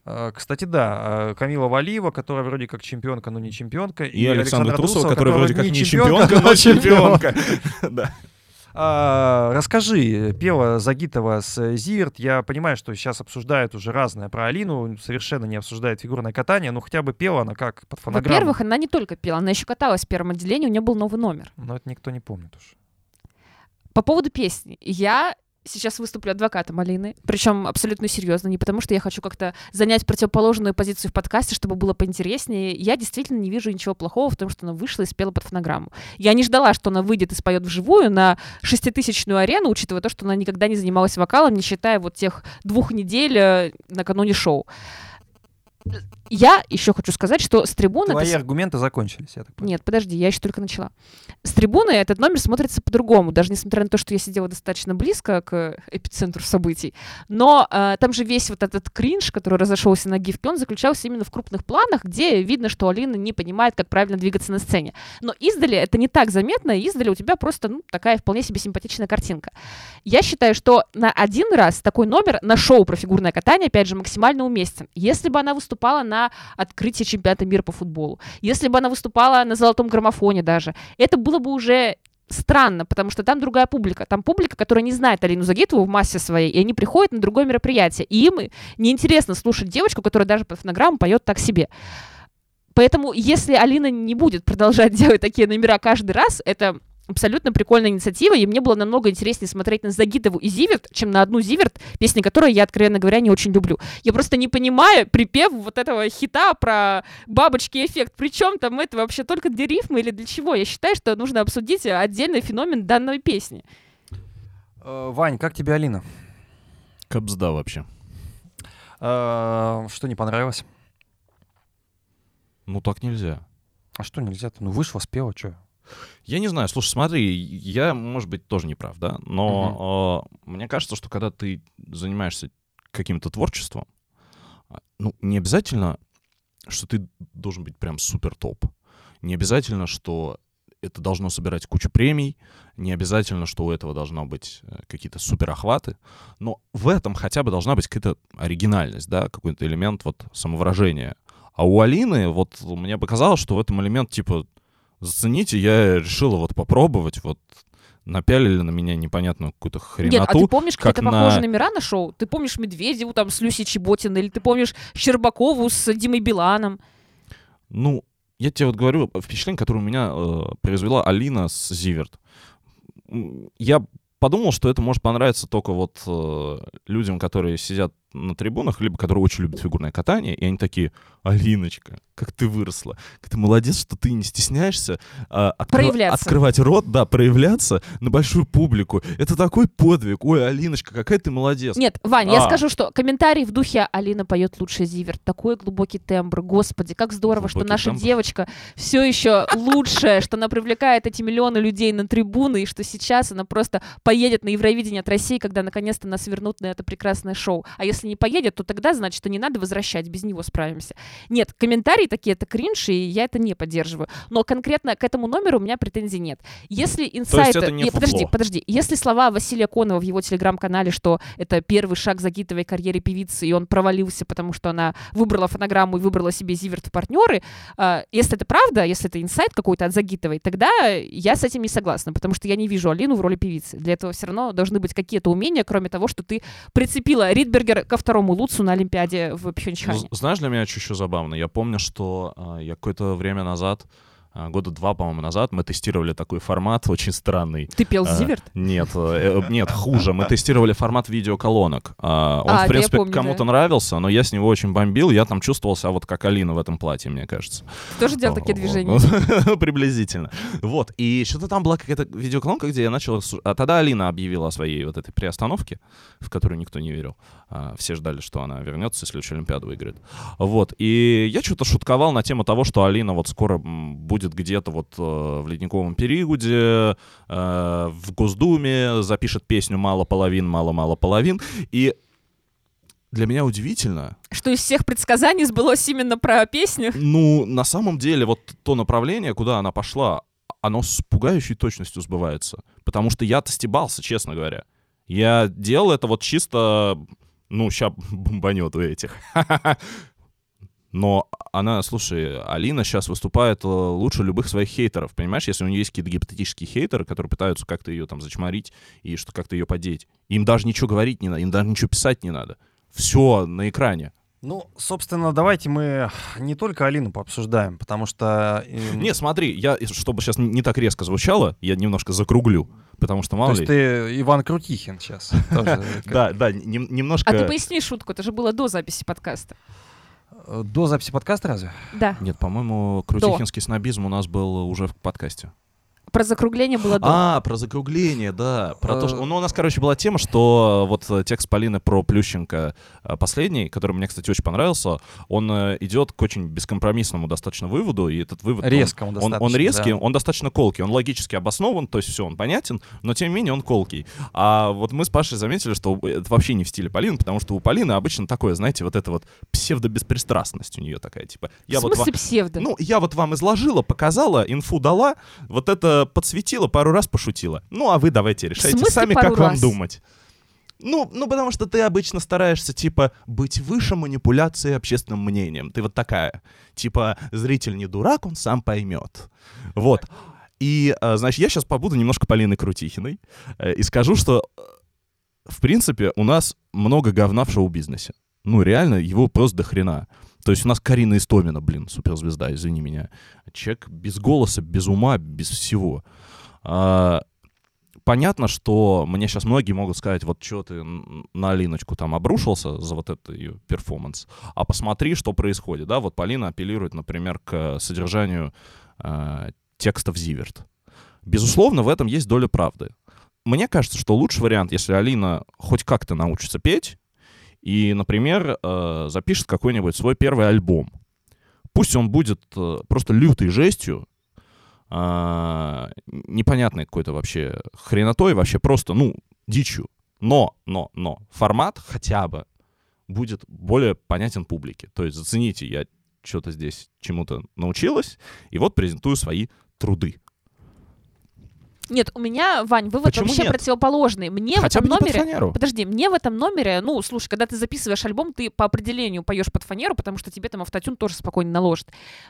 А, Кстати, да, а, Камила Валиева, которая вроде как чемпионка, но не чемпионка. И, Александра Трусова, Трусова, которая вроде как не чемпионка, чемпионка, но чемпионка. А, расскажи, пела Загитова с Зиверт. Я понимаю, что сейчас обсуждают уже разное про Алину, совершенно не обсуждают фигурное катание, но хотя бы пела она как под фонограмму. Во-первых, она не только пела, она еще каталась в первом отделении, у нее был новый номер. Но это никто не помнит уж. По поводу песни. Я сейчас выступлю адвокатом Алины, причем абсолютно серьезно, не потому что я хочу как-то занять противоположную позицию в подкасте, чтобы было поинтереснее. Я действительно не вижу ничего плохого в том, что она вышла и спела под фонограмму. Я не ждала, что она выйдет и споет вживую на шеститысячную арену, учитывая то, что она никогда не занималась вокалом, не считая вот тех двух недель э, накануне шоу. Я еще хочу сказать, что с трибуны... Твои это аргументы закончились, я так понимаю. Нет, подожди, я еще только начала. С трибуны этот номер смотрится по-другому, даже несмотря на то, что я сидела достаточно близко к эпицентру событий. Но э, там же весь вот этот кринж, который разошелся на гифке, он заключался именно в крупных планах, где видно, что Алина не понимает, как правильно двигаться на сцене. Но издали это не так заметно, издали у тебя просто ну, такая вполне себе симпатичная картинка. Я считаю, что на один раз такой номер на шоу про фигурное катание, опять же, максимально уместен. Если бы она выступала на открытии чемпионата мира по футболу, если бы она выступала на золотом граммофоне даже, это было бы уже странно, потому что там другая публика. Там публика, которая не знает Алину Загитову в массе своей, и они приходят на другое мероприятие. И им неинтересно слушать девочку, которая даже под фонограмму поет так себе. Поэтому, если Алина не будет продолжать делать такие номера каждый раз, это абсолютно прикольная инициатива, и мне было намного интереснее смотреть на Загитову и Зиверт, чем на одну Зиверт, песни которой я, откровенно говоря, не очень люблю. Я просто не понимаю припев вот этого хита про бабочки эффект. Причем там это вообще только для рифмы или для чего? Я считаю, что нужно обсудить отдельный феномен данной песни. Э, Вань, как тебе Алина? Кобзда вообще. Э, Что не понравилось? Ну так нельзя. А что нельзя-то? Ну вышла, спела, что? Я не знаю, слушай, смотри, я, может быть, тоже не прав, да, но э, мне кажется, что когда ты занимаешься каким-то творчеством, а, ну, не обязательно, что ты должен быть прям супер топ. Не обязательно, что это должно собирать кучу премий, не обязательно, что у этого должно быть э, какие-то супер охваты, но в этом хотя бы должна быть какая-то оригинальность, да, какой-то элемент вот самовыражения. А у Алины вот мне показалось, что в этом элемент типа зацените, я решила вот попробовать, вот напялили на меня непонятную какую-то хреноту. Нет, а ты помнишь как какие-то на- похожие номера на шоу? Ты помнишь Медведеву там с Люси Чеботиной, или ты помнишь Щербакову с Димой Биланом? Ну, я тебе вот говорю, впечатление, которое у меня э, произвела Алина с Зиверт. Я подумал, что это может понравиться только вот э, людям, которые сидят на трибунах, либо которые очень любят фигурное катание, и они такие, Алиночка, как ты выросла, как ты молодец, что ты не стесняешься а, откры- Проявляться. открывать рот, да, проявляться на большую публику. Это такой подвиг. Ой, Алиночка, какая ты молодец. Нет, Вань, я А. скажу, что комментарий в духе «Алина поет лучше Зиверт». Такой глубокий тембр. Господи, как здорово, что Глубокий наша тембр. девочка все еще лучшая, что она привлекает эти миллионы людей на трибуны, и что сейчас она просто поедет на Евровидение от России, когда наконец-то нас вернут на это прекрасное шоу. А если не поедет, то тогда, значит, что не надо возвращать, без него справимся. Нет, комментарии такие, это кринж, и я это не поддерживаю. Но конкретно к этому номеру у меня претензий нет. Если инсайты... это не подожди, фуфло? подожди. Если слова Василия Конова в его телеграм-канале, что это первый шаг Загитовой карьере певицы, и он провалился, потому что она выбрала фонограмму и выбрала себе Зиверт в партнеры, а, если это правда, если это инсайт какой-то от Загитовой, тогда я с этим не согласна, потому что я не вижу Алину в роли певицы. Для этого все равно должны быть какие-то умения, кроме того, что ты прицепила Ридбергер ко второму Луцу на Олимпиаде в Пхенчхане. знаешь, для меня что еще забавно? Я помню, что а, я какое-то время назад, года два, по-моему, назад, мы тестировали такой формат очень странный. Ты пел А, Зиверт? Нет, э, э, нет, хуже. Мы тестировали формат видеоколонок. А, Он, А, в принципе, кому-то нравился, но я с него очень бомбил. Я там чувствовал себя вот как Алина в этом платье, мне кажется. Ты тоже делал такие движения? Приблизительно. Вот. И что-то там была какая-то видеоколонка, где я начал... А тогда Алина объявила о своей вот этой приостановке, в которую никто не верил. А, Все ждали, что она вернется, если следующую Олимпиаду выиграет. Вот. И я что-то шутковал на тему того, что Алина вот скоро м, будет где-то вот э, в ледниковом периоде, э, в Госдуме, запишет песню «Мало половин, мало-мало половин». И для меня удивительно, Что из всех предсказаний сбылось именно про песню? ну, на самом деле, вот то направление, куда она пошла, оно с пугающей точностью сбывается. Потому что я-то стебался, честно говоря. Я делал это вот чисто, ну, ща бомбанет у этих. Но она, слушай, Алина сейчас выступает э, лучше любых своих хейтеров, понимаешь? Если у нее есть какие-то гипотетические хейтеры, которые пытаются как-то ее там зачморить и что как-то ее подеть, им даже ничего говорить не надо, им даже ничего писать не надо. Все на экране. Ну, собственно, давайте мы не только Алину пообсуждаем, потому что... э, Не, смотри, я, чтобы сейчас не так резко звучало, я немножко закруглю, потому что То мало есть ли... ты Иван Крутихин сейчас. Да, да, нем- немножко... А ты поясни шутку, это же было до записи подкаста. До записи подкаста разве? Да, Нет, по-моему, крутихинский снобизм у нас был уже в подкасте. Про закругление было до. А, про закругление, да. Про то, Э. что... Ну, у нас, короче, была тема, что вот э, текст Полины про Плющенко э, последний, который мне, кстати, очень понравился, он э, идет к очень бескомпромиссному достаточно выводу, и этот вывод... он- Резкому Он, достаточно. он резкий, да. он достаточно колкий, он логически обоснован, то есть все, он понятен, но тем не менее он колкий. А вот мы с Пашей заметили, что это вообще не в стиле Полины, потому что у Полины обычно такое, знаете, вот это вот псевдобеспристрастность у нее такая, типа... Я в вот смысле ва- псевдо? ну, я вот вам изложила, показала, инфу дала, вот это подсветила, пару раз пошутила. Ну, а вы давайте решайте сами, как вам раз? думать. Ну, ну, потому что ты обычно стараешься, типа, быть выше манипуляции общественным мнением. Ты вот такая. Типа, зритель не дурак, он сам поймет. Вот. И, э, значит, я сейчас побуду немножко Полиной Крутихиной э, и скажу, что, э, в принципе, у нас много говна в шоу-бизнесе. Ну, реально, его просто до хрена. То есть у нас Карина Истомина, блин, суперзвезда, извини меня. Человек без голоса, без ума, без всего. А, понятно, что мне сейчас многие могут сказать, вот что ты на Алиночку там обрушился за вот это ее перформанс, а посмотри, что происходит, да, вот Полина апеллирует, например, к содержанию а, текстов Зиверт. Безусловно, в этом есть доля правды. Мне кажется, что лучший вариант, если Алина хоть как-то научится петь и, например, э, запишет какой-нибудь свой первый альбом. Пусть он будет э, просто лютой жестью, а, непонятной какой-то вообще хренотой, вообще просто, ну, дичью. Но, но, но формат хотя бы будет более понятен публике. То есть зацените, я что-то здесь чему-то научилась, и вот презентую свои труды. Нет, у меня, Вань, вывод Почему вообще нет? противоположный. Мне Хотя в этом под номере... фанеру. Подожди, мне в этом номере, ну, слушай, когда ты записываешь альбом, ты по определению поешь под фанеру, потому что тебе там автотюн тоже спокойно наложит.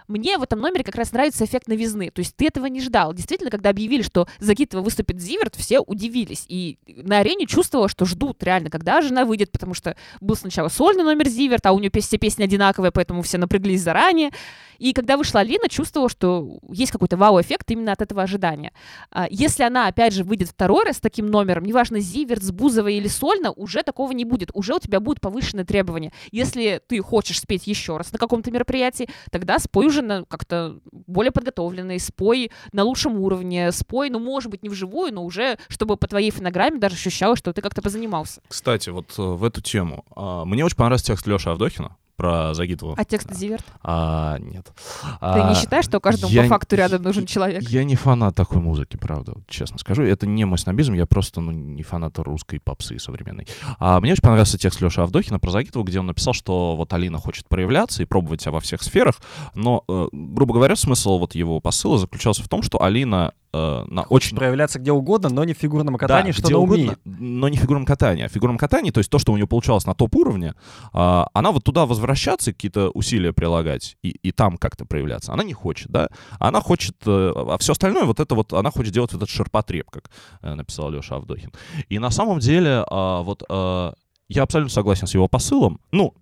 Мне в этом номере как раз нравится эффект новизны. То есть ты этого не ждал. Действительно, когда объявили, что Загитова выступит Зиверт, все удивились. И на арене чувствовала, что ждут реально, когда жена выйдет, потому что был сначала сольный номер Зиверт, а у нее все песни одинаковые, поэтому все напряглись заранее. И когда вышла Алина, чувствовала, что есть какой-то вау-эффект именно от этого ожидания. А, Если она, опять же, выйдет второй раз с таким номером, неважно, Зиверт, Бузовой или сольно, уже такого не будет. Уже у тебя будут повышенные требования. Если ты хочешь спеть еще раз на каком-то мероприятии, тогда спой уже на- как-то более подготовленный, спой на лучшем уровне, спой, ну, может быть, не вживую, но уже, чтобы по твоей фонограмме даже ощущалось, что ты как-то позанимался. Кстати, вот э, в эту тему. а, Мне очень понравился текст Леши Авдохина про Загитову. А текст Зиверт? А, нет. Ты не считаешь, что каждому я по факту рядом нужен человек? Я не фанат такой музыки, правда, честно скажу. Это не мой снобизм, я просто ну, не фанат русской попсы современной. А мне очень понравился текст Леши Авдохина про Загитову, где он написал, что вот Алина хочет проявляться и пробовать себя во всех сферах, но, э, грубо говоря, смысл вот его посыла заключался в том, что Алина э, на очень... Проявляться где угодно, но не в фигурном катании, Да, что где она угодно, умеет. но не в фигурном катании. А в фигурном катании, то есть то, что у нее получалось на топ-уровне, а, она вот туда возвращаться, какие-то усилия прилагать и, и там как-то проявляться. Она не хочет, да? Она хочет... э, А все остальное, вот это вот, она хочет делать этот ширпотреб, как э, написал Леша Авдохин. И на самом деле, а, вот а, я абсолютно согласен с его посылом. Ну,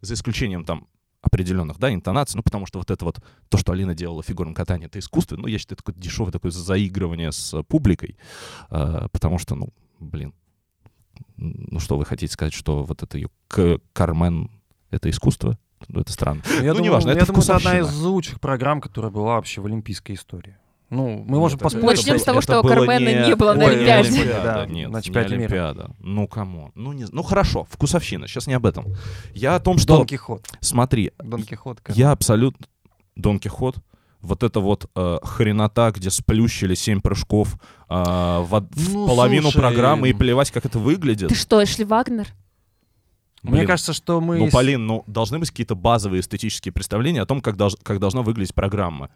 за исключением там определенных, да, интонаций, ну, потому что вот это вот, то, что Алина делала в фигурном катании, это искусство, ну, я считаю, это такое дешевое такое заигрывание с публикой, э, потому что, ну, блин, ну, что вы хотите сказать, что вот это ее Кармен, это искусство? Ну, это странно. Я Ну, думаю, неважно, я это думаю, это одна из лучших программ, которая была вообще в олимпийской истории. Ну, мы можем это- поспорить. Начнем с того, что Кармена не было на Олимпиаде. Олимпиада, да, нет, на не чемпионате мира. Олимпиада. Ну, кому? Ну, не, ну, хорошо, вкусовщина, сейчас не об этом. Я о том, что... Дон Кихот. Смотри, Дон Кихот. как- я абсолютно... Дон Кихот, вот это вот э, хренота, где сплющили семь прыжков э, в, од- в Ну, половину слушай, программы и плевать, как это выглядит. Ты что, Эшли Вагнер? Мне Блин, кажется, что мы... Ну, Полин, ну, должны быть какие-то базовые эстетические представления о том, как, долж- как должна выглядеть программа.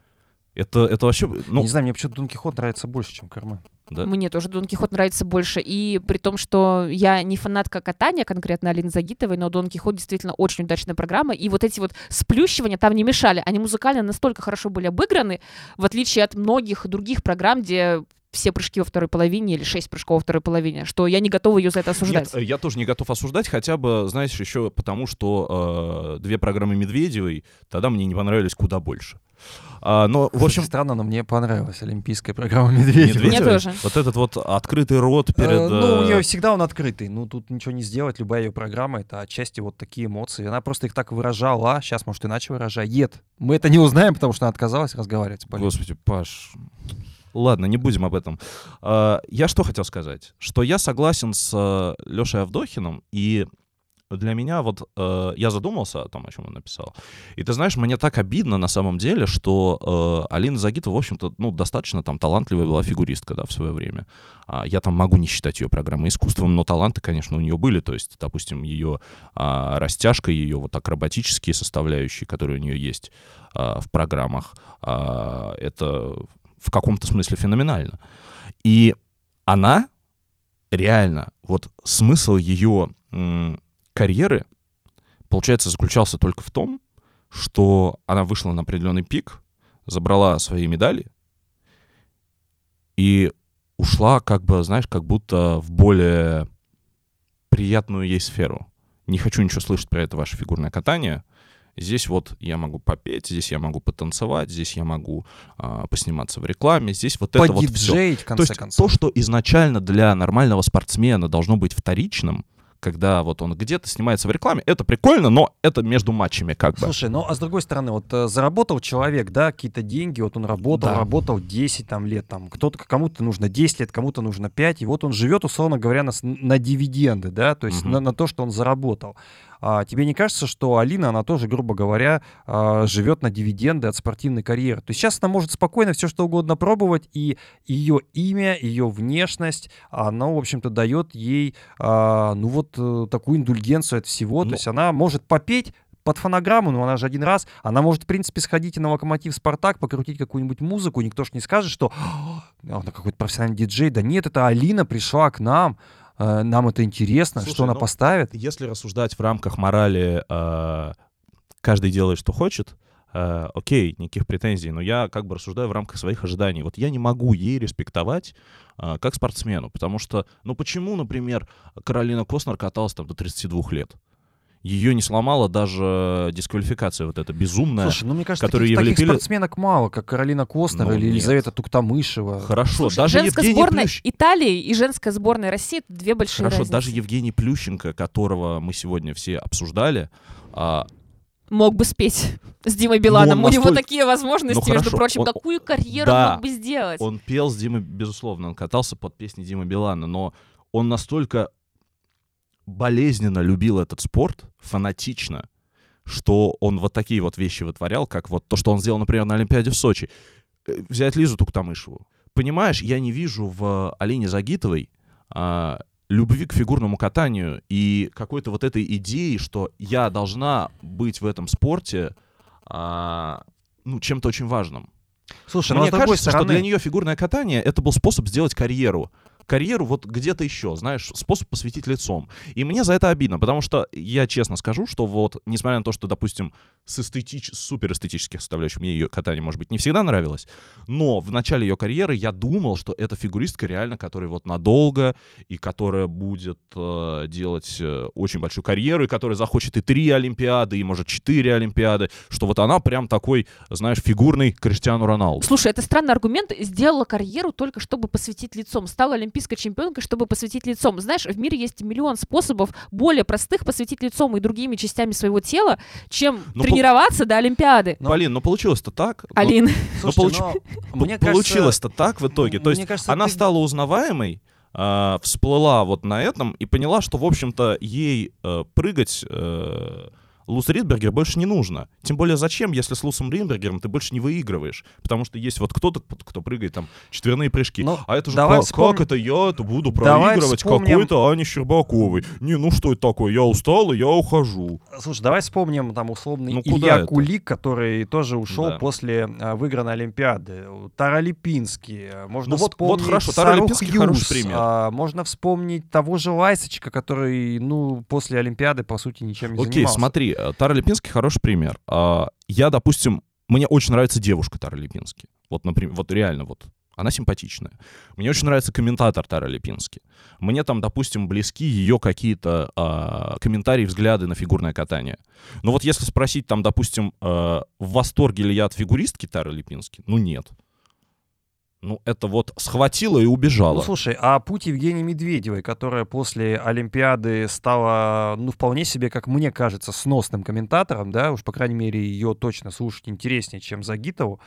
Это, это вообще... Ну, Не знаю, мне почему-то Дон Кихот нравится больше, чем Кармен. Да? Мне тоже Дон Кихот нравится больше. И при том, что я не фанатка катания конкретно Алины Загитовой, но Дон Кихот действительно очень удачная программа. И вот эти вот сплющивания там не мешали. Они музыкально настолько хорошо были обыграны, в отличие от многих других программ, где все прыжки во второй половине или шесть прыжков во второй половине, что я не готова ее за это осуждать. Нет, я тоже не готов осуждать, хотя бы, знаешь, еще потому, что э, две программы Медведевой тогда мне не понравились куда больше. А, но, в общем... Странно, но мне понравилась олимпийская программа Медведева. Мне тоже. Вот этот вот открытый рот перед... Э, Ну, у э, нее всегда он открытый. Ну, тут ничего не сделать. Любая ее программа — это отчасти вот такие эмоции. Она просто их так выражала. Сейчас, может, иначе выражает. Мы это не узнаем, потому что она отказалась разговаривать. Господи, Паш. Ладно, не будем об этом. А, Я что хотел сказать? Что я согласен с Лешей Авдохиным, и для меня вот э, я задумался о том, о чем он написал. И ты знаешь, мне так обидно на самом деле, что э, Алина Загитова, в общем-то, ну, достаточно там талантливая была фигуристка, да, в свое время. А, я там могу не считать ее программой искусством, но таланты, конечно, у нее были. То есть, допустим, ее а, растяжка, ее вот акробатические составляющие, которые у нее есть в программах, это в каком-то смысле феноменально. И она реально, вот смысл ее карьеры, получается, заключался только в том, что она вышла на определенный пик, забрала свои медали и ушла, как бы, знаешь, как будто в более приятную ей сферу. Не хочу ничего слышать про это ваше фигурное катание. Здесь вот я могу попеть, здесь я могу потанцевать, здесь я могу а, посниматься в рекламе, здесь вот это вот все. В То конце есть концов. то, что изначально для нормального спортсмена должно быть вторичным, когда вот он где-то снимается в рекламе, это прикольно, но это между матчами как бы. Слушай, ну а с другой стороны, вот э, заработал человек, да, какие-то деньги, вот он работал, Да. работал 10 там лет, там, кто-то, кому-то нужно 10 лет, кому-то нужно 5, и вот он живет, условно говоря, на, на дивиденды, да, то есть Мгм. на, на то, что он заработал. А тебе не кажется, что Алина, она тоже, грубо говоря, а, живет на дивиденды от спортивной карьеры? То есть сейчас она может спокойно все что угодно пробовать, и ее имя, ее внешность, она, в общем-то, дает ей, а, ну вот, э, такую индульгенцию от всего. Ну- То есть она может попеть, под фонограмму, но она же один раз, она может, в принципе, сходить и на локомотив Спартак, покрутить какую-нибудь музыку, никто ж не скажет, что «А, она какой-то профессиональный диджей. Да нет, это Алина пришла к нам, э, нам это интересно, Слушай, что она ну, поставит. Если рассуждать в рамках морали, э, каждый делает, что хочет, э, окей, никаких претензий, но я как бы рассуждаю в рамках своих ожиданий. Вот я не могу ей респектовать э, как спортсмену, потому что, ну почему, например, Каролина Костнер каталась там до 32 лет? Ее не сломала даже дисквалификация вот эта безумная. Слушай, ну мне кажется, которые таких, ей таких влепили- спортсменок мало, как Каролина Костнер Ну, или нет. Елизавета Туктамышева. Хорошо, Слушай, даже женская Евгений сборная Плющ- Италии и женская сборная России — это две большие Хорошо, разницы. даже Евгений Плющенко, которого мы сегодня все обсуждали, а, Мог бы спеть с Димой Биланом. он У него настолько- такие возможности, Ну, между прочим. он- Какую карьеру Да. мог бы сделать? Он пел с Димой, безусловно, он катался под песни Димы Билана, но он настолько болезненно любил этот спорт, фанатично, что он вот такие вот вещи вытворял, как вот то, что он сделал, например, на Олимпиаде в Сочи. Э, Взять Лизу Туктамышеву. Понимаешь, я не вижу в Алине Загитовой а, любви к фигурному катанию и какой-то вот этой идеи, что я должна быть в этом спорте а, ну, чем-то очень важным. Слушай, ну а Мне с другой кажется, стороны... что для нее фигурное катание это был способ сделать карьеру. Карьеру вот где-то еще, знаешь, способ посвятить лицом. И мне за это обидно, потому что я честно скажу, что вот, несмотря на то, что, допустим, с эстетич... супер эстетических составляющих мне ее катание, может быть, не всегда нравилось, но в начале ее карьеры я думал, что это фигуристка реально, которая вот надолго, и которая будет э, делать э, очень большую карьеру, и которая захочет и три Олимпиады, и, может, четыре Олимпиады, что вот она прям такой, знаешь, фигурный Криштиану Роналду. Слушай, это странный аргумент. Сделала карьеру только чтобы посвятить лицом. Стала олимпийской чемпионкой, чтобы посвятить лицом. Знаешь, в мире есть миллион способов более простых посвятить лицом и другими частями своего тела, чем Ну, тренироваться до Олимпиады. Ну, Полин, ну получилось-то так. Ну, Алин, Слушайте, получ- но мне кажется, Получилось-то так в итоге. То мне есть кажется, она ты- стала узнаваемой, а, всплыла вот на этом и поняла, что, в общем-то, ей э, прыгать, э, Лус Ридбергер больше не нужно. Тем более зачем, если с Лусом Ридбергером ты больше не выигрываешь? Потому что есть вот кто-то, кто прыгает там четверные прыжки. Ну, а это же давай как, вспомним- как это я это буду Давай проигрывать вспомним- какой-то Ане Щербаковой? Не, ну что это такое? Я устал, и я ухожу. Слушай, давай вспомним там условный Ну, Илья это? Кулик, который тоже ушел Да. после а, выигранной Олимпиады. Таралипинский. Можно Ну вот- вот вспомнить хорошо, Сару Таралипинский хороший пример. а, можно вспомнить того же Лайсочка, который, ну, после Олимпиады, по сути, ничем не Окей, занимался. смотри, э, Тара Липинский хороший пример. А, Я, допустим, мне очень нравится девушка Тара Липинский. Вот, например, вот реально вот. Она симпатичная. Мне очень нравится комментатор Тара Липинский. Мне там, допустим, близки ее какие-то а, комментарии, взгляды на фигурное катание. Но вот если спросить там, допустим, а, в восторге ли я от фигуристки Тары Липински, ну нет. Ну это вот схватила и убежала. Ну, слушай, а путь Евгении Медведевой, которая после Олимпиады стала, ну, вполне себе, как мне кажется, сносным комментатором, да, уж, по крайней мере, ее точно слушать интереснее, чем Загитову,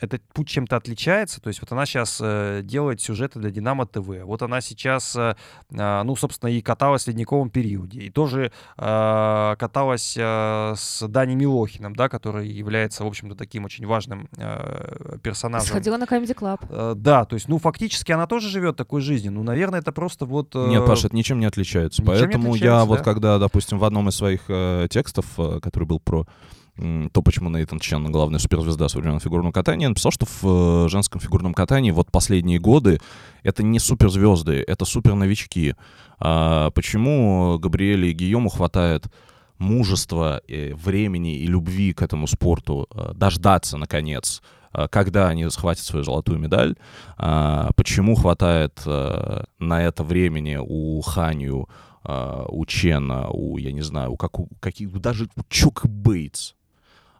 этот путь чем-то отличается. То есть вот она сейчас делает сюжеты для Динамо ТВ. Вот она сейчас, э, а, ну, собственно, и каталась в ледниковом периоде. И тоже э, каталась э, с Дани Милохиным, да, который является, в общем-то, таким очень важным э, персонажем. Сходила на Comedy Club. Э, Да, то есть, ну, фактически она тоже живет такой жизнью. Ну, наверное, это просто вот... э, Нет, Паша, это ничем не отличается. ничем не Поэтому я отличается, вот да? когда, допустим, в одном из своих э, текстов, э, который был про то, почему Нейтан Чен главная суперзвезда современного фигурного катания, написал, что в э, женском фигурном катании вот последние годы это не суперзвезды, это суперновички. А почему Габриэле и Гийому хватает мужества, времени и любви к этому спорту э, дождаться, наконец, э, когда они схватят свою золотую медаль, а, почему хватает на это времени у Ханью, у Чена, у, я не знаю, у, как, у каких, даже у Чук Бейтс,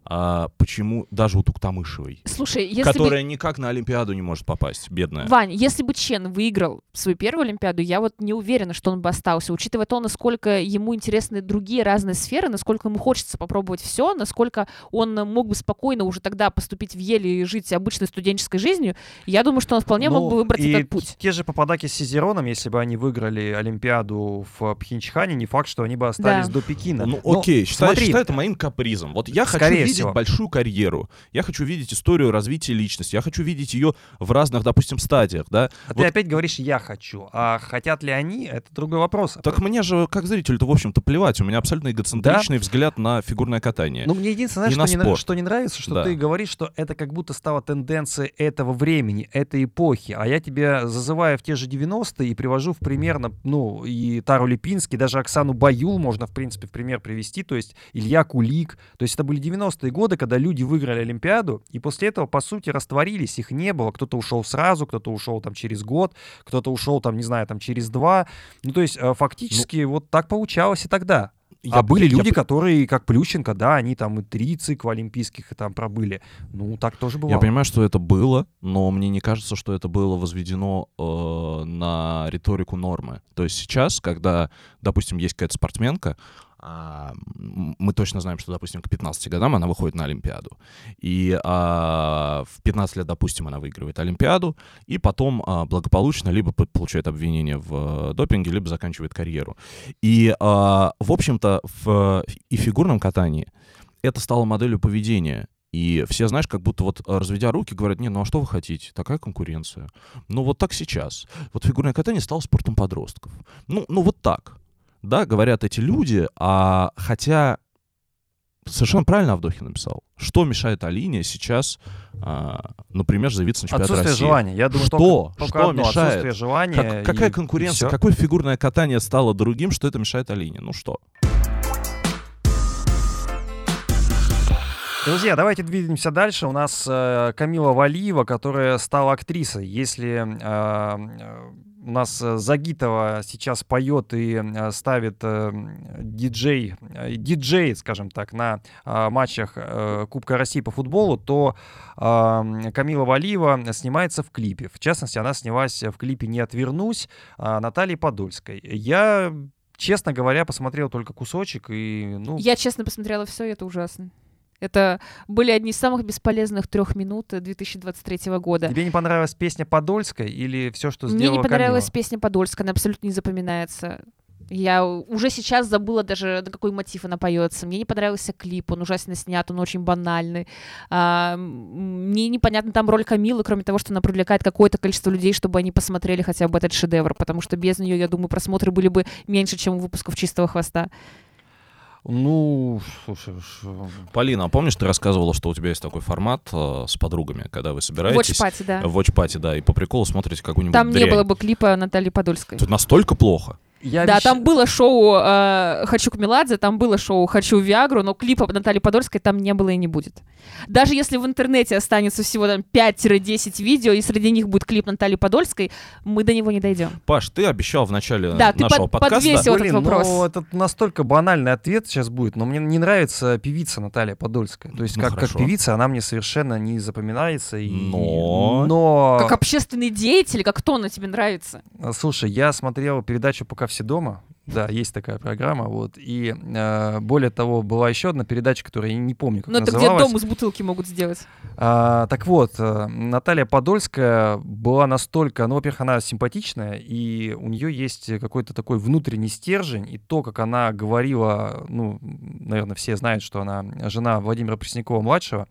а почему даже у Туктамышевой, Слушай, если которая никак на Олимпиаду не может попасть, бедная. бы... Вань, если бы Чен выиграл свою первую Олимпиаду, я вот не уверена, что он бы остался, учитывая то, насколько ему интересны другие разные сферы, насколько ему хочется попробовать все, насколько он мог бы спокойно уже тогда поступить в Еле и жить обычной студенческой жизнью, я думаю, что он вполне мог Ну, бы выбрать и этот путь. Те же Пападаки с Сизероном, если бы они выиграли Олимпиаду в Пхенчхане, не факт, что они бы остались Да. до Пекина. Ну, Но окей, считай, смотри, считай это моим капризом. Вот я хочу Скорее видеть всего. большую карьеру. Я хочу видеть историю развития личности. Я хочу видеть ее в разных, допустим, стадиях, да. а вот- ты опять говоришь «я хочу», а хотят ли они, это другой вопрос. Так мне же, как зрителю-то, в общем-то, плевать. У меня абсолютно эгоцентричный взгляд на фигурное катание. Ну, мне единственное, знаешь, на что, не, что не нравится, что Да. ты говоришь, что это как будто стала тенденцией этого времени, этой эпохи. А я тебя зазываю в те же 90-е и привожу в пример, на- ну, и Тару Липинский, даже Оксану Баюл можно, в принципе, в пример привести, то есть Илья Кулик. То есть это были 90-е годы, когда люди выиграли Олимпиаду, и после этого, по сути, растворились, их не было. Кто-то ушел сразу, кто-то ушел там через год, кто-то ушел там, не знаю, там через два. Ну, то есть э, фактически вот так получалось и тогда. Я- а были я- люди, которые, как Плющенко, да, они там и три цикла олимпийских и там пробыли. Ну, так тоже бывало. Я понимаю, что это было, но мне не кажется, что это было возведено э, на риторику нормы. То есть сейчас, когда, допустим, есть какая-то спортсменка, а, мы точно знаем, что, допустим, к 15 годам она выходит на Олимпиаду. И а, в 15 лет, допустим, она выигрывает Олимпиаду, и потом а, благополучно либо получает обвинение в э, допинге, либо заканчивает карьеру. И, а, в общем-то, в и фигурном катании это стало моделью поведения. И все, знаешь, как будто вот э, разведя руки, говорят, не, ну а что вы хотите? Такая конкуренция. Ну вот так сейчас. Вот фигурное катание стало спортом подростков. Ну, ну вот так. Да, говорят эти люди, а хотя совершенно правильно Авдохин написал. Что мешает Алине сейчас, а, например, заявиться на чемпионат Отсутствие России? желания. Я думаю, Что? только, только Что одно, мешает? отсутствие желания. Как- какая и- конкуренция? и всё. Какое фигурное катание стало другим, что это мешает Алине? Ну что? Друзья, давайте двинемся дальше. У нас э, Камила Валиева, которая стала актрисой. Если э, э, у нас э, Загитова сейчас поет и э, ставит э, диджей, диджей, скажем так, на матчах Кубка России по футболу, то Камила Валиева снимается в клипе. В частности, она снялась в клипе «Не отвернусь» Натальи Подольской. Я, честно говоря, посмотрел только кусочек и, ну, Я честно посмотрела все, и это ужасно. Это были одни из самых бесполезных трех минут 2023 года. Тебе не понравилась песня Подольской или все, что Мне сделала не понравилась Камила? песня Подольская, она абсолютно не запоминается. Я уже сейчас забыла даже, на какой мотив она поется. Мне не понравился клип, он ужасно снят, он очень банальный. А, мне непонятна там роль Камилы, кроме того, что она привлекает какое-то количество людей, чтобы они посмотрели хотя бы этот шедевр, потому что без нее, я думаю, просмотры были бы меньше, чем у выпусков «Чистого хвоста». Ну, слушай, Полина, а помнишь, ты рассказывала, что у тебя есть такой формат э, с подругами, когда вы собираетесь... Watch Party, да. В Watch Party, да, и по приколу смотрите какую-нибудь Там не дрянь. было бы клипа Натальи Подольской. Это настолько плохо. Я Да, обещ- там было шоу э, «Хочу к Меладзе», там было шоу «Хочу Виагру», но клипа Натальи Подольской там не было и не будет. Даже если в интернете останется всего там 5-10 видео, и среди них будет клип Натальи Подольской, мы до него не дойдем. Паш, ты обещал в начале Да, ты нашего под- подкаста... подвесил этот Блин, вопрос. ну это настолько банальный ответ сейчас будет, но мне не нравится певица Наталья Подольская. То есть Ну, как, как певица она мне совершенно не запоминается. И... Но- Но... Как общественный деятель, как кто она тебе нравится? Слушай, я смотрел передачу «Пока все дома». Да, есть такая программа, вот. И э, более того, была еще одна передача, которую я не помню, как Ну это где называлась. дом из бутылки могут сделать. А, так вот, э, Наталья Подольская была настолько, ну, во-первых, она симпатичная, и у нее есть какой-то такой внутренний стержень, и то, как она говорила, ну, наверное, все знают, что она жена Владимира Преснякова-младшего,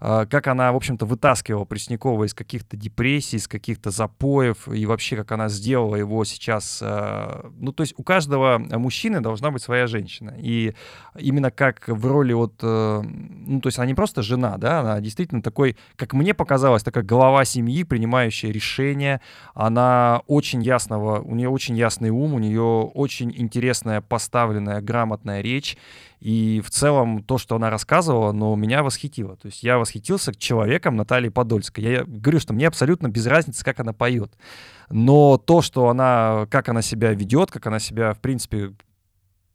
как она, в общем-то, вытаскивала Преснякова из каких-то депрессий, из каких-то запоев, и вообще, как она сделала его сейчас... а, Ну, то есть у каждого мужчины должна быть своя женщина. И именно как в роли вот... э, Ну, то есть она не просто жена, да, она действительно такой, как мне показалось, такая голова семьи, принимающая решения. Она очень ясного, у нее очень ясный ум, у нее очень интересная, поставленная, грамотная речь. И в целом то, что она рассказывала, но меня восхитило. То есть я восхитился человеком Натальи Подольской. Я говорю, что мне абсолютно без разницы, как она поет. Но то, что она, как она себя ведет, как она себя, в принципе,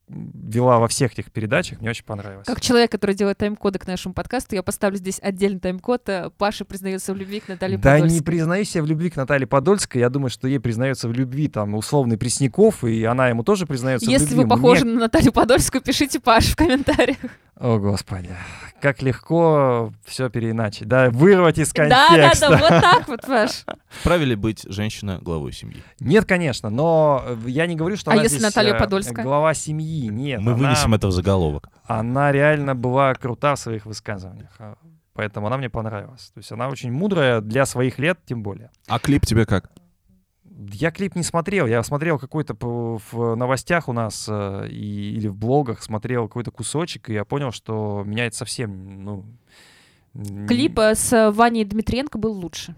вела во всех этих передачах, мне очень понравилось. Как человек, который делает тайм-коды к нашему подкасту, я поставлю здесь отдельный тайм-код. э, Паша признается в любви к Наталье Да Подольской. не признаюсь я в любви к Наталье Подольской. Я думаю, что ей признается в любви там условный Пресняков, и она ему тоже признается в Если любви. вы Мне- похожи на Наталью Подольскую, пишите Паш в комментариях. О, Господи. Как легко все переиначить. Да, вырвать из Да, да, контекста. да, вот так вот, Паш. Вправе ли быть женщина главой семьи? Нет, конечно, но э, я не говорю, что А она если здесь, Наталья э, Подольская? глава семьи. Нет, Мы она, вынесем это в заголовок. она реально была крута в своих высказываниях. а, Поэтому она мне понравилась. То есть она очень мудрая для своих лет, тем более. А клип тебе как? Я клип не смотрел, я смотрел какой-то в новостях у нас э, и, или в блогах, смотрел какой-то кусочек, и я понял, что меня это совсем, ну... Клип э, с Ваней Дмитриенко был лучше.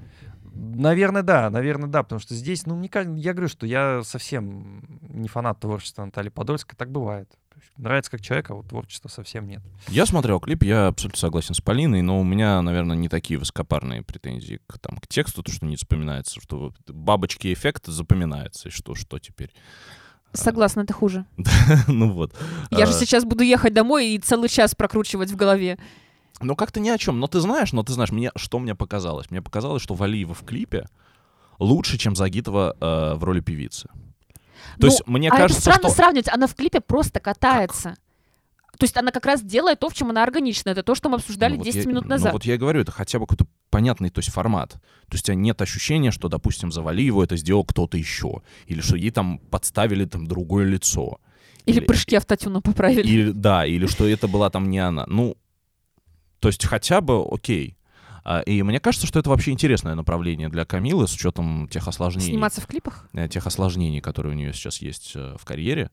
Наверное, да, наверное, да, потому что здесь, ну, мне я говорю, что я совсем не фанат творчества Натальи Подольской, так бывает. Нравится как человек, а вот творчества совсем нет. Я смотрел клип, я абсолютно согласен с Полиной, но у меня, наверное, не такие высокопарные претензии к, там, к тексту, то, что не запоминается, что бабочки эффект запоминается, и что, что теперь? Согласна, это хуже. ну вот. Я же А, сейчас буду ехать домой и целый час прокручивать в голове. Ну как-то ни о чем. Но ты знаешь, но ты знаешь, мне, что мне показалось? Мне показалось, что Валиева в клипе лучше, чем Загитова э, в роли певицы. То Ну, есть мне а кажется, это странно что... сравнивать, она в клипе просто катается. То есть она как раз делает то, в чем она органична. Это то, что мы обсуждали Ну, вот 10 я- минут Ну назад. вот я и говорю, это хотя бы какой-то понятный то есть, формат. То есть у тебя нет ощущения, что, допустим, за Валиеву это сделал кто-то еще. Или что ей там подставили там другое лицо. Или прыжки автотюна поправили. Или, да, или что это была там не она. Ну, то есть хотя бы окей. А, И мне кажется, что это вообще интересное направление для Камилы с учетом тех осложнений. Сниматься в клипах? э, тех осложнений, которые у нее сейчас есть э, в карьере,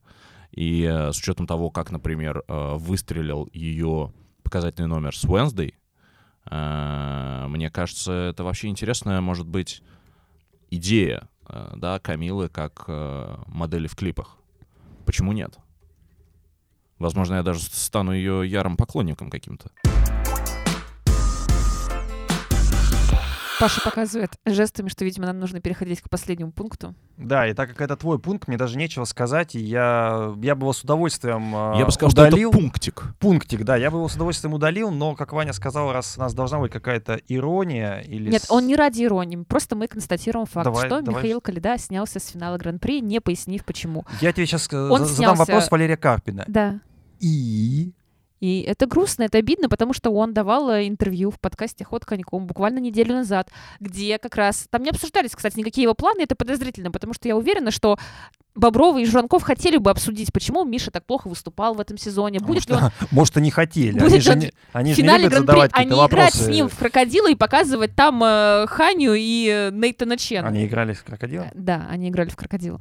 и э, с учетом того, как, например, выстрелил ее показательный номер с Wednesday, мне кажется, это вообще интересная, может быть, идея, да, Камилы как модели в клипах. Почему нет? Возможно, я даже стану ее ярым поклонником каким-то. Паша показывает жестами, что, видимо, нам нужно переходить к последнему пункту. Да, и так как это твой пункт, мне даже нечего сказать, и я, я бы его с удовольствием э, я бы сказал, удалил. что это пунктик. Пунктик, да, я бы его с удовольствием удалил, но, как Ваня сказал, раз у нас должна быть какая-то ирония или... Нет, с- он не ради иронии. Просто мы констатируем факт, Давай, что давай. Михаил Калида снялся с финала Гран-при, не пояснив почему. Я тебе сейчас Он задам снялся- вопрос Валерия Карпина. Да. И... И это грустно, это обидно, потому что он давал э, интервью в подкасте «Ход коньком» буквально неделю назад, где как раз... Там не обсуждались, кстати, никакие его планы, это подозрительно, потому что я уверена, что Боброва и Журанков хотели бы обсудить, почему Миша так плохо выступал в этом сезоне. Будет ли он Может, они хотели. Будет Они же он не, они в же не финале любят Гран-при, задавать не какие-то играть вопросы. с ним в крокодила и показывать там э, Ханю и э, Нейтана Чена. Они играли с крокодилом? Да, они играли в крокодила.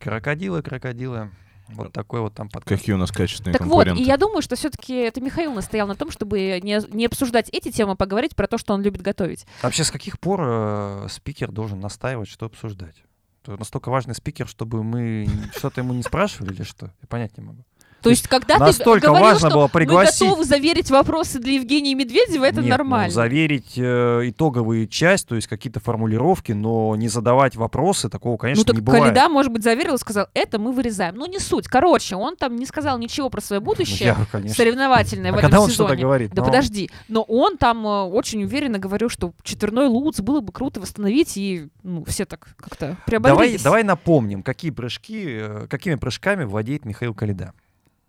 Крокодилы, крокодилы. Вот такой вот там подкаст. Какие у нас качественные Так вот, конкуренты. и я думаю, что все-таки это Михаил настоял на том, чтобы не, не обсуждать эти темы, а поговорить про то, что он любит готовить. Вообще, с каких пор э, спикер должен настаивать, что обсуждать? Это настолько важный спикер, чтобы мы что-то ему не спрашивали или что? Я понять не могу. То есть, когда ты настолько говорил, важно что было мы пригласить- готовы заверить вопросы для Евгения Медведева, это Нет, ну, нормально. заверить э, итоговую часть, то есть какие-то формулировки, но не задавать вопросы, такого, конечно, ну так не бывает. Калида, может быть, заверил и сказал, это мы вырезаем. Ну не суть. Короче, он там не сказал ничего про свое Ну, будущее я, конечно. соревновательное А в когда этом он сезоне. говорит? Да Ну, подожди. Но он там э, очень уверенно говорил, что четверной Луц было бы круто восстановить, и ну, все так как-то Давай, приободрились. давай напомним, какие прыжки, э, какими прыжками владеет Михаил Калида.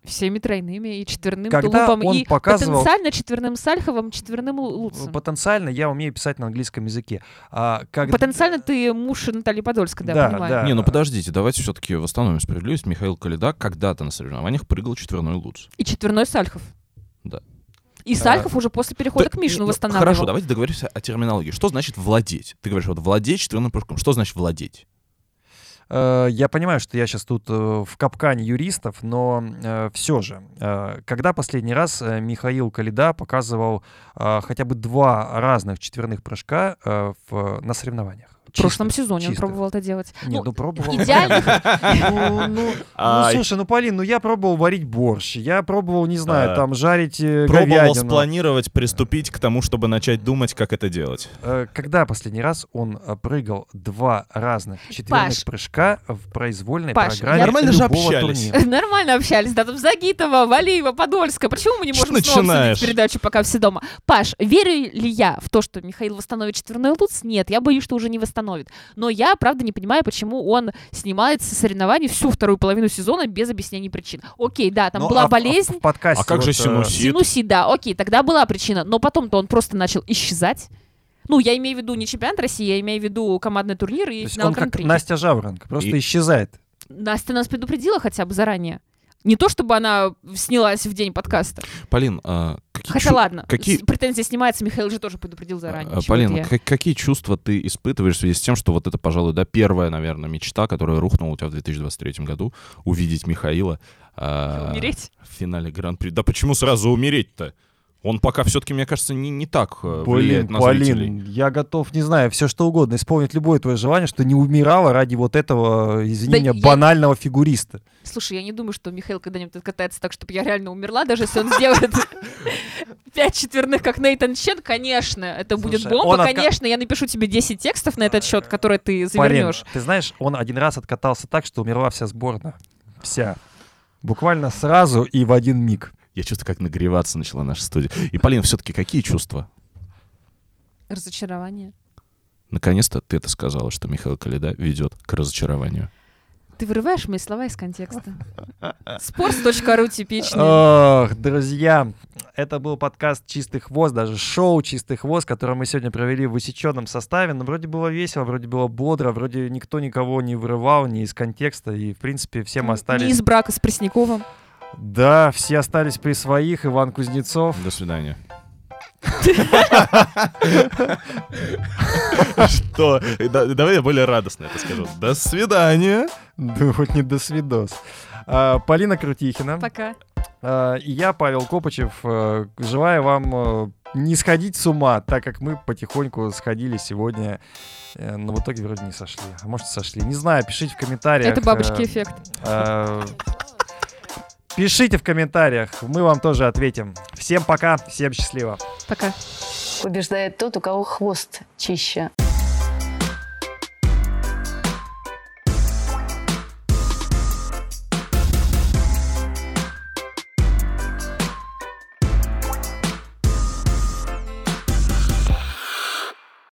Всеми тройными, и четверным Когда тулупом, он и показывал- потенциально четверным Сальховым, четверным Лу- Луцем. Потенциально я умею писать на английском языке. А, как... Потенциально ты муж Натальи Подольской, да, Да, понимаю. да. Не, ну подождите, давайте все-таки восстановим справедливость. Михаил Калида когда-то на соревнованиях прыгал четверной луц. И четверной Сальхов. Да. И Сальхов уже после перехода Да, к Мишину ну, восстанавливал. Хорошо, давайте договоримся о терминологии. Что значит владеть? Ты говоришь, вот владеть четверным прыжком. Что значит владеть? Э, Я понимаю, что я сейчас тут э, в капкане юристов, но все же, э, когда последний раз э, Михаил Калида показывал э, хотя бы два разных четверных прыжка э, в- на соревнованиях? В прошлом Чисто, сезоне он чисто. пробовал это делать. Нет, Ну, ну пробовал. идеальных- Ну, ну, А, ну, слушай, ну, Полин, ну я пробовал варить борщ, я пробовал, не знаю, А, там жарить э, Пробовал спланировать, приступить к тому, чтобы начать думать, как это делать. Э, Когда последний раз он э, прыгал два разных четверных прыжка в произвольной программе Нормально же общались. Нормально общались, да, там Загитова, Валиева, Подольская. Почему мы не можем снова передачу, пока все дома? Паш, верю ли я в то, что Михаил восстановит четверной луц? Нет, я боюсь, что уже не восстановит. Но я, правда, не понимаю, почему он снимается с соревнований всю вторую половину сезона без объяснений причин. Окей, да, там Ну, была а болезнь, В, подкасте А как же вот, э, синусит? синусит, да, окей, тогда была причина. Но потом-то он просто начал исчезать. Ну, я имею в виду не чемпионат России, я имею в виду командный турнир То и есть финал он как. Настя Жаворонка, просто И- исчезает. Настя нас предупредила хотя бы заранее. Не то, чтобы она снялась в день подкаста. Полин, а, какие, Хотя чу- ладно, какие- претензия снимается, Михаил же тоже предупредил заранее. а, Полин, я? как- какие чувства ты испытываешь в связи с тем, что вот это, пожалуй, да, первая, наверное, мечта, которая рухнула у тебя в 2023 году, увидеть Михаила а, Умереть? в финале Гран-при. Да почему сразу умереть-то? Он пока все-таки, мне кажется, не, не так э, влияет Блин, на зрителей. Полин, я готов, не знаю, все что угодно, исполнить любое твое желание, что не умирала ради вот этого, извини Да меня, я- банального фигуриста. Слушай, я не думаю, что Михаил когда-нибудь откатается так, чтобы я реально умерла, даже если он сделает пять четверных, как Нейтан Чен, конечно, это будет бомба, конечно, я напишу тебе 10 текстов на этот счет, которые ты завернешь. ты знаешь, он один раз откатался так, что умерла вся сборная. Вся. Буквально сразу и в один миг. Я чувствую, как нагреваться начала наша студия. И, Полин, все-таки какие чувства? Разочарование. Наконец-то ты это сказала, что Михаил Калида ведет к разочарованию. Ты вырываешь мои слова из контекста. Спорт.ру типичный. Ох, друзья, это был подкаст «Чистый хвост», даже шоу «Чистый хвост», которое мы сегодня провели в усеченном составе. Но вроде было весело, вроде было бодро, вроде никто никого не вырывал ни из контекста. И, в принципе, все мы Не остались... из брака с Пресняковым. Да, все остались при своих. Иван Кузнецов. До свидания. Что? Да- Давай я более радостно это скажу. До свидания. Да хоть не до свидос. А, Полина Крутихина. Пока. А, И я, Павел Копычев, э, желаю вам э, не сходить с ума, так как мы потихоньку сходили сегодня, э, но в итоге вроде не сошли. А может, сошли. Не знаю, пишите в комментариях. Это бабочки эффект. Пишите в комментариях, мы вам тоже ответим. Всем пока, всем счастливо. Пока. Побеждает тот, у кого хвост чище.